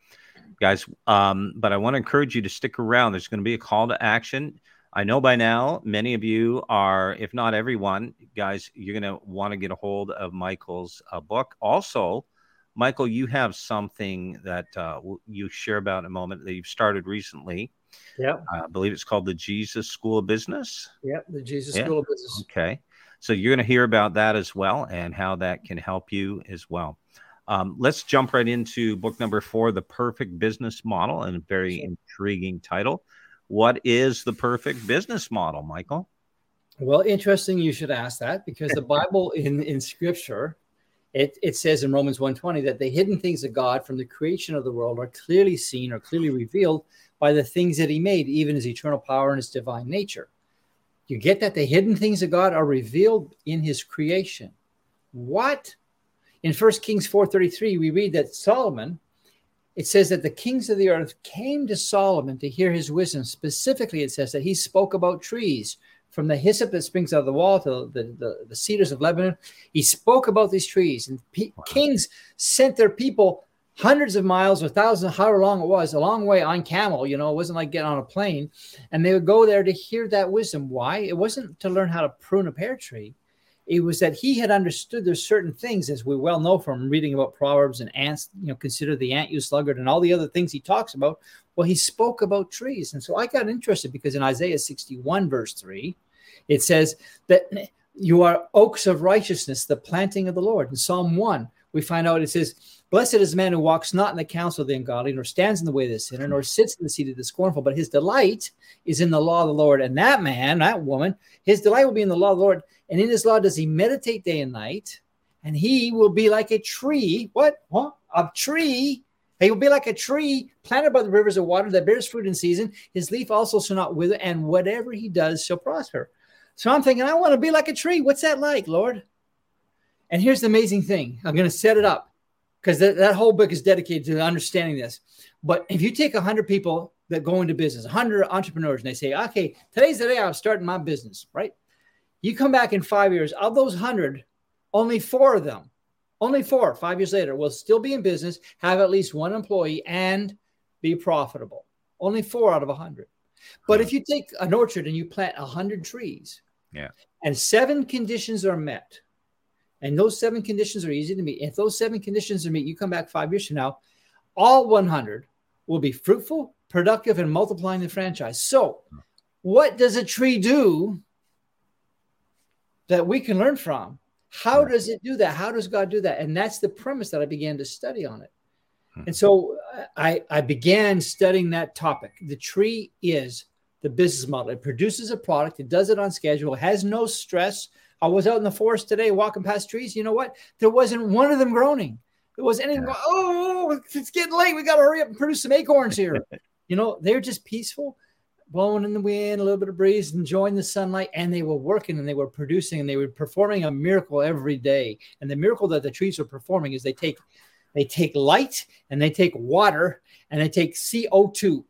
guys. Um, but I want to encourage you to stick around. There's going to be a call to action. I know by now many of you are, if not everyone, guys, you're going to want to get a hold of Michael's uh, book. Also, Michael, you have something that uh, you share about in a moment that you've started recently. Yeah. I believe it's called the Jesus School of Business. Yeah, the Jesus yeah. School of Business. Okay. So you're going to hear about that as well and how that can help you as well. Um, let's jump right into book number four, The Perfect Business Model, and a very sure. intriguing title. What is the perfect business model, Michael? Well, interesting you should ask that because the Bible in, in scripture, it, it says in Romans 1:20 that the hidden things of God from the creation of the world are clearly seen or clearly revealed by the things that he made, even his eternal power and his divine nature. You get that the hidden things of God are revealed in his creation. What? In 1 Kings 4:33, we read that Solomon it says that the kings of the earth came to Solomon to hear his wisdom. Specifically, it says that he spoke about trees from the hyssop that springs out of the wall to the, the, the cedars of Lebanon. He spoke about these trees, and pe- wow. kings sent their people hundreds of miles or thousands, however long it was, a long way on camel. You know, it wasn't like getting on a plane. And they would go there to hear that wisdom. Why? It wasn't to learn how to prune a pear tree it was that he had understood there's certain things, as we well know from reading about Proverbs and ants, you know, consider the ant, you sluggard, and all the other things he talks about. Well, he spoke about trees. And so I got interested because in Isaiah 61, verse 3, it says that you are oaks of righteousness, the planting of the Lord. In Psalm 1, we find out it says, Blessed is the man who walks not in the counsel of the ungodly, nor stands in the way of the sinner, nor sits in the seat of the scornful, but his delight is in the law of the Lord. And that man, that woman, his delight will be in the law of the Lord. And in his law does he meditate day and night. And he will be like a tree. What? What? A tree. He will be like a tree planted by the rivers of water that bears fruit in season. His leaf also shall not wither, and whatever he does shall prosper. So I'm thinking, I want to be like a tree. What's that like, Lord? And here's the amazing thing I'm going to set it up because that, that whole book is dedicated to understanding this. But if you take 100 people that go into business, 100 entrepreneurs, and they say, okay, today's the day I'm starting my business, right? You come back in five years, of those 100, only four of them, only four, five years later, will still be in business, have at least one employee, and be profitable. Only four out of 100. But if you take an orchard and you plant 100 trees, yeah, and seven conditions are met, and those seven conditions are easy to meet. If those seven conditions are met, you come back five years from now, all 100 will be fruitful, productive, and multiplying the franchise. So, what does a tree do that we can learn from? How does it do that? How does God do that? And that's the premise that I began to study on it. Hmm. And so I, I began studying that topic. The tree is the business model. It produces a product, it does it on schedule, has no stress. I was out in the forest today walking past trees. You know what? There wasn't one of them groaning. There wasn't anything. Yeah. Oh, it's getting late. We got to hurry up and produce some acorns here. you know, they're just peaceful, blowing in the wind, a little bit of breeze, enjoying the sunlight, and they were working and they were producing and they were performing a miracle every day. And the miracle that the trees are performing is they take they take light and they take water and they take CO2.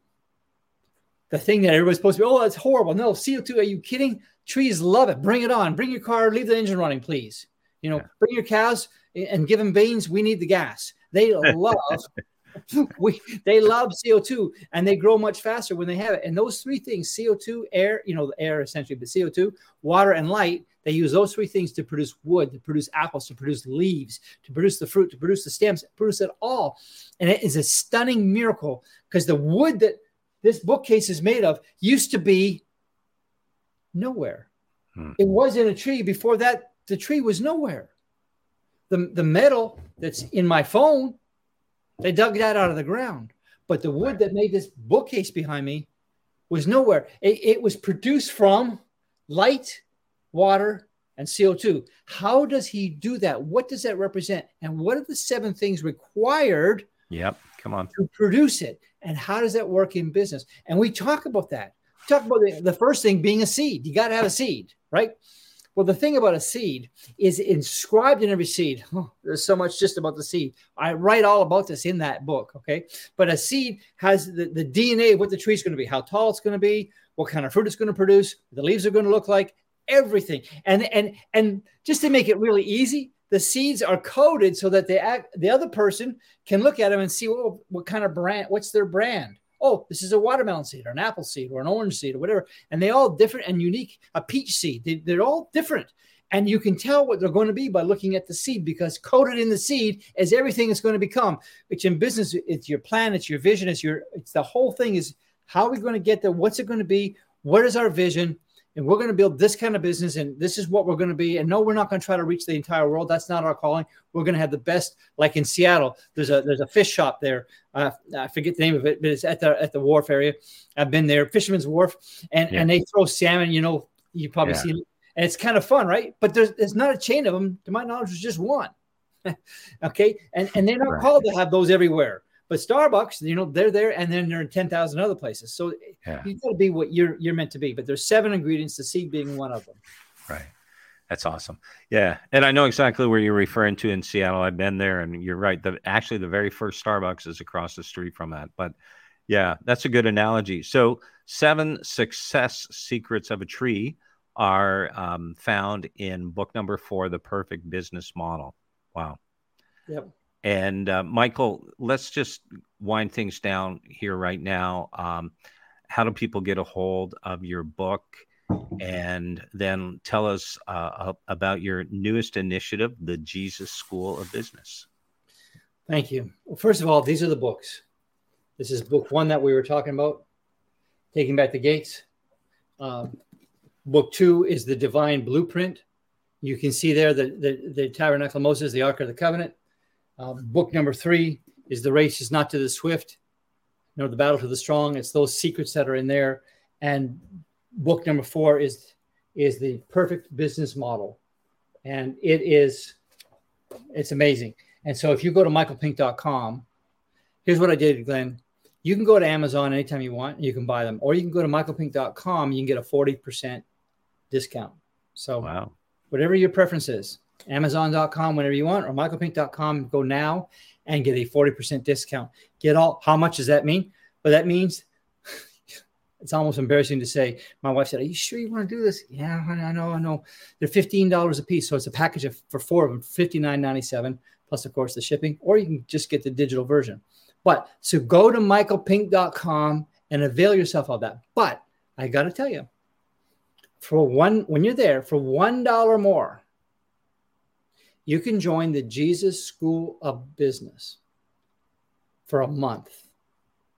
The thing that everybody's supposed to be, oh, that's horrible. No, CO2, are you kidding? Trees love it. Bring it on. Bring your car, leave the engine running, please. You know, yeah. bring your cows and give them beans. We need the gas. They love we they love CO2 and they grow much faster when they have it. And those three things, CO2, air, you know, the air essentially, but CO2, water, and light, they use those three things to produce wood, to produce apples, to produce leaves, to produce the fruit, to produce the stems, produce it all. And it is a stunning miracle because the wood that this bookcase is made of used to be nowhere. Hmm. It was in a tree. Before that, the tree was nowhere. The, the metal that's in my phone, they dug that out of the ground. But the wood that made this bookcase behind me was nowhere. It, it was produced from light, water, and CO2. How does he do that? What does that represent? And what are the seven things required? Yep, come on. To produce it. And how does that work in business? And we talk about that. We talk about the, the first thing being a seed. You got to have a seed, right? Well, the thing about a seed is inscribed in every seed. Oh, there's so much just about the seed. I write all about this in that book. Okay. But a seed has the, the DNA of what the tree is going to be, how tall it's going to be, what kind of fruit it's going to produce, the leaves are going to look like, everything. And and and just to make it really easy, the seeds are coded so that the the other person can look at them and see what, what kind of brand, what's their brand. Oh, this is a watermelon seed or an apple seed or an orange seed or whatever. And they all different and unique. A peach seed, they, they're all different. And you can tell what they're going to be by looking at the seed because coded in the seed is everything it's going to become. Which in business, it's your plan, it's your vision, it's your, it's the whole thing is how are we going to get there? What's it going to be? What is our vision? And we're going to build this kind of business and this is what we're going to be and no we're not going to try to reach the entire world. That's not our calling. We're going to have the best like in seattle there's a there's a fish shop there. Uh, i forget the name of it but it's at the at the wharf area. I've been there fisherman's wharf and yeah. and they throw salmon you know you probably yeah. see it. And it's kind of fun right? But there's there's not a chain of them to my knowledge there's just one. Okay? And and they're not right. called to have those everywhere but Starbucks, you know, they're there and then they're in 10,000 other places. So yeah. you got to be what you're you're meant to be. But there's seven ingredients, the seed being one of them. Right. That's awesome. Yeah. And I know exactly where you're referring to in Seattle. I've been there and you're right. The actually the very first Starbucks is across the street from that. But yeah, that's a good analogy. So seven success secrets of a tree are um, found in book number four, The Perfect Business Model. Wow. Yep. And uh, Michael, let's just wind things down here right now. Um, how do people get a hold of your book? And then tell us uh, about your newest initiative, the Jesus School of Business. Thank you. Well, first of all, these are the books. This is book one that we were talking about, Taking Back the Gates. Um, book two is the Divine Blueprint. You can see there the, the, the Tabernacle Moses, the Ark of the Covenant. Um, book number three is The Race is Not to the Swift, nor the Battle to the Strong. It's those secrets that are in there. And book number four is is the perfect business model. And it is it's amazing. And so if you go to michaelpink.com, here's what I did, Glenn. You can go to Amazon anytime you want, you can buy them, or you can go to michaelpink.com, you can get a 40% discount. So wow. whatever your preference is. Amazon.com whenever you want, or michaelpink.com. Go now and get a 40% discount. Get all, how much does that mean? Well, that means it's almost embarrassing to say. My wife said, "Are you sure you want to do this?" Yeah, I know, I know. They're fifteen dollars a piece, so it's a package of, for four of them, fifty nine ninety seven plus, of course, the shipping. Or you can just get the digital version. But so go to michaelpink.com and avail yourself of that. But I got to tell you, for one, when you're there for one dollar more, you can join the Jesus School of Business for a month.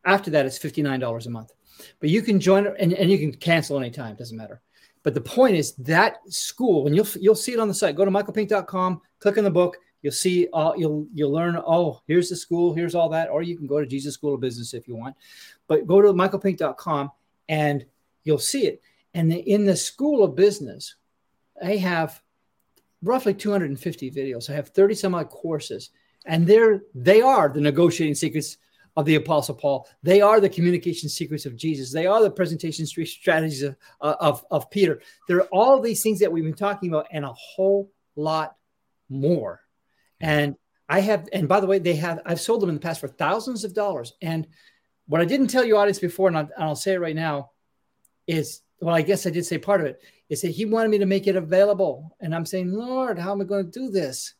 After that, it's $59 a month. But you can join and, and you can cancel anytime, doesn't matter. But the point is that school, and you'll you'll see it on the site. Go to michaelpink.com, click on the book, you'll see all you'll you'll learn, oh, here's the school, here's all that, or you can go to Jesus School of Business if you want. But go to michaelpink.com and you'll see it. And in the School of Business, they have roughly 250 videos. I have 30 some odd courses, and they're they are the negotiating secrets of the Apostle Paul. They are the communication secrets of Jesus. They are the presentation strategies of, uh, of, of Peter. There are all these things that we've been talking about, and a whole lot more. And I have, and by the way, they have. I've sold them in the past for thousands of dollars. And what I didn't tell you, audience, before, and I'll, and I'll say it right now, is well, I guess I did say part of it is that he wanted me to make it available. And I'm saying, Lord, how am I going to do this?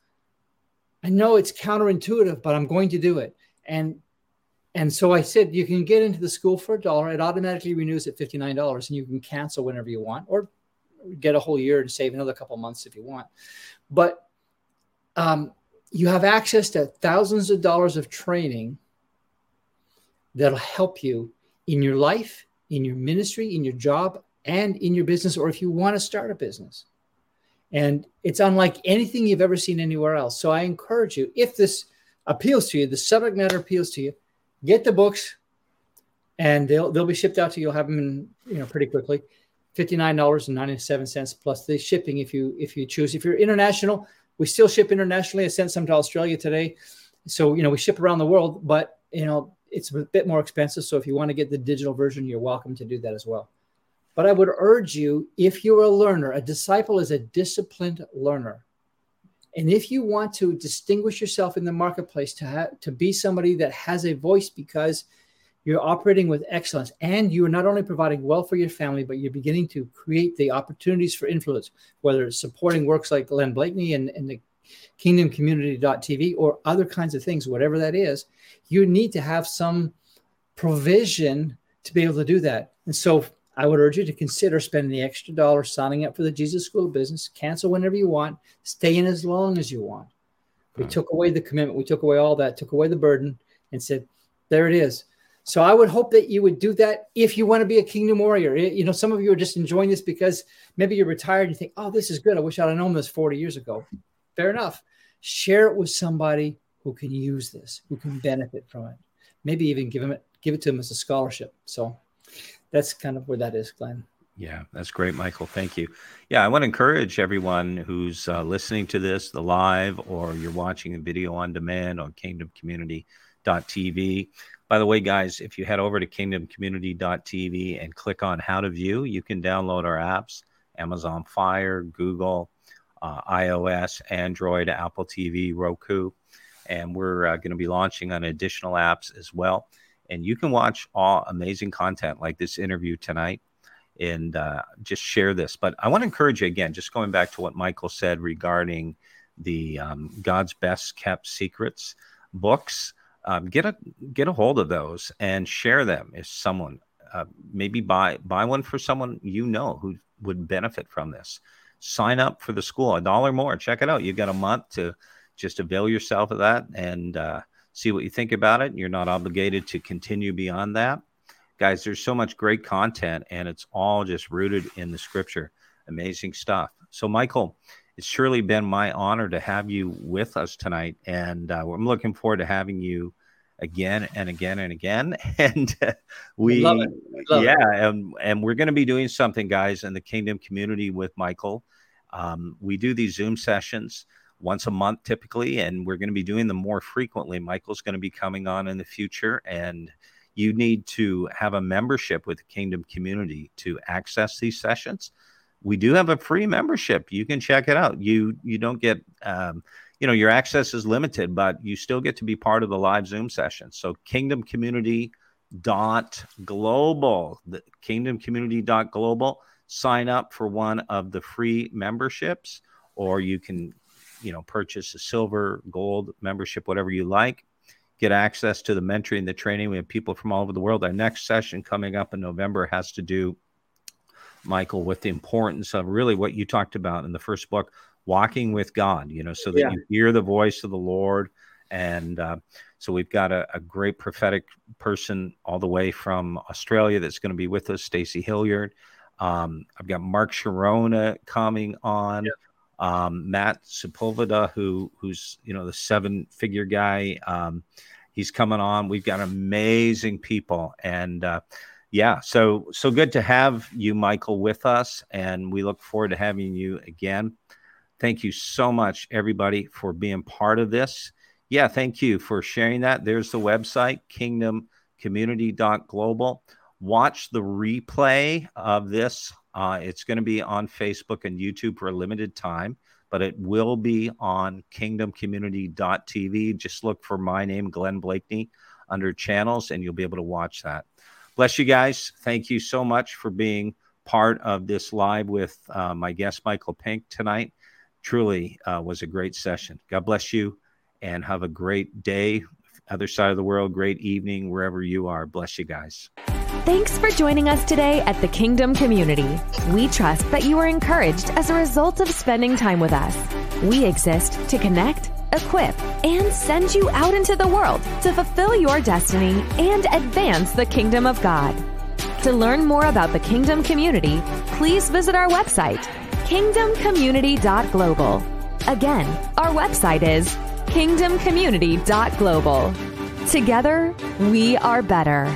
I know it's counterintuitive, but I'm going to do it. And and so I said, you can get into the school for a dollar. It automatically renews at $59 and you can cancel whenever you want or get a whole year and save another couple months if you want. But um, you have access to thousands of dollars of training that'll help you in your life, in your ministry, in your job, and in your business, or if you want to start a business. And it's unlike anything you've ever seen anywhere else. So I encourage you, if this appeals to you, the subject matter appeals to you, get the books and they'll they'll be shipped out to you. You'll have them in, you know pretty quickly. $59.97 plus the shipping if you if you choose. If you're international, we still ship internationally. I sent some to Australia today. So, you know, we ship around the world, but you know, it's a bit more expensive. So if you want to get the digital version, you're welcome to do that as well. But I would urge you, if you're a learner, a disciple is a disciplined learner. And if you want to distinguish yourself in the marketplace to have, to be somebody that has a voice because you're operating with excellence and you're not only providing well for your family, but you're beginning to create the opportunities for influence, whether it's supporting works like Glenn Bleakney and, and the kingdomcommunity.tv or other kinds of things, whatever that is, you need to have some provision to be able to do that. And so I would urge you to consider spending the extra dollar signing up for the Jesus School of Business. Cancel whenever you want, stay in as long as you want. We hmm. took away the commitment, we took away all that, took away the burden, and said, there it is. So I would hope that you would do that if you want to be a kingdom warrior. You know, some of you are just enjoying this because maybe you're retired and you think, oh, this is good. I wish I'd have known this 40 years ago. Fair enough. Share it with somebody who can use this, who can benefit from it. Maybe even give them give it to them as a scholarship. So that's kind of where that is, Glenn. Yeah, that's great, Michael. Thank you. Yeah, I want to encourage everyone who's uh, listening to this, the live, or you're watching a video on demand on kingdomcommunity.tv. By the way, guys, if you head over to kingdomcommunity.tv and click on how to view, you can download our apps Amazon Fire, Google, uh, iOS, Android, Apple TV, Roku. And we're uh, going to be launching on additional apps as well and you can watch all amazing content like this interview tonight and uh, just share this. But I want to encourage you again, just going back to what Michael said regarding the um, God's Best Kept Secrets books. Um, get a get a hold of those and share them if someone uh, maybe buy buy one for someone you know who would benefit from this. Sign up for the school, a dollar more. Check it out. You've got a month to just avail yourself of that and uh, see what you think about it. You're not obligated to continue beyond that. Guys, there's so much great content and it's all just rooted in the scripture. Amazing stuff. So, Michael, it's surely been my honor to have you with us tonight. And uh, I'm looking forward to having you again and again and again. And uh, we, Love it. Love yeah, it. and, and we're going to be doing something, guys, in the kingdom community with Michael. Um, we do these Zoom sessions once a month typically, and we're going to be doing them more frequently. Michael's going to be coming on in the future, and you need to have a membership with the Kingdom community to access these sessions. We do have a free membership. You can check it out. You you don't get um, you know your access is limited, but you still get to be part of the live Zoom session. So kingdomcommunity.tv dot global the kingdom community dot global sign up for one of the free memberships or you can you know purchase a silver gold membership whatever you like get access to the mentoring the training. We have people from all over the world. Our next session coming up in november has to do michael with the importance of really what you talked about in the first book walking with god you know so that yeah. you hear the voice of the lord. And uh, so we've got a, a, great prophetic person all the way from australia that's going to be with us stacy hilliard. Um, i've got mark sharona coming on um, Matt Sepulveda, who who's you know the seven figure guy. Um, he's coming on. We've got amazing people, and uh, yeah, so so good to have you, Michael, with us, and we look forward to having you again. Thank you so much, everybody, for being part of this. Yeah, thank you for sharing that. There's the website, kingdomcommunity.global. Watch the replay of this uh, it's going to be on Facebook and YouTube for a limited time, but it will be on kingdomcommunity.tv. Just look for my name, Glenn Bleakney, under channels, and you'll be able to watch that. Bless you guys. Thank you so much for being part of this live with uh, my guest, Michael Pink, tonight. Truly uh, was a great session. God bless you and have a great day, other side of the world, great evening, wherever you are. Bless you guys. Thanks for joining us today at the Kingdom Community. We trust that you are encouraged as a result of spending time with us. We exist to connect, equip, and send you out into the world to fulfill your destiny and advance the kingdom of God. To learn more about the Kingdom Community, please visit our website, kingdomcommunity.global. Again, our website is kingdomcommunity.global. Together, we are better.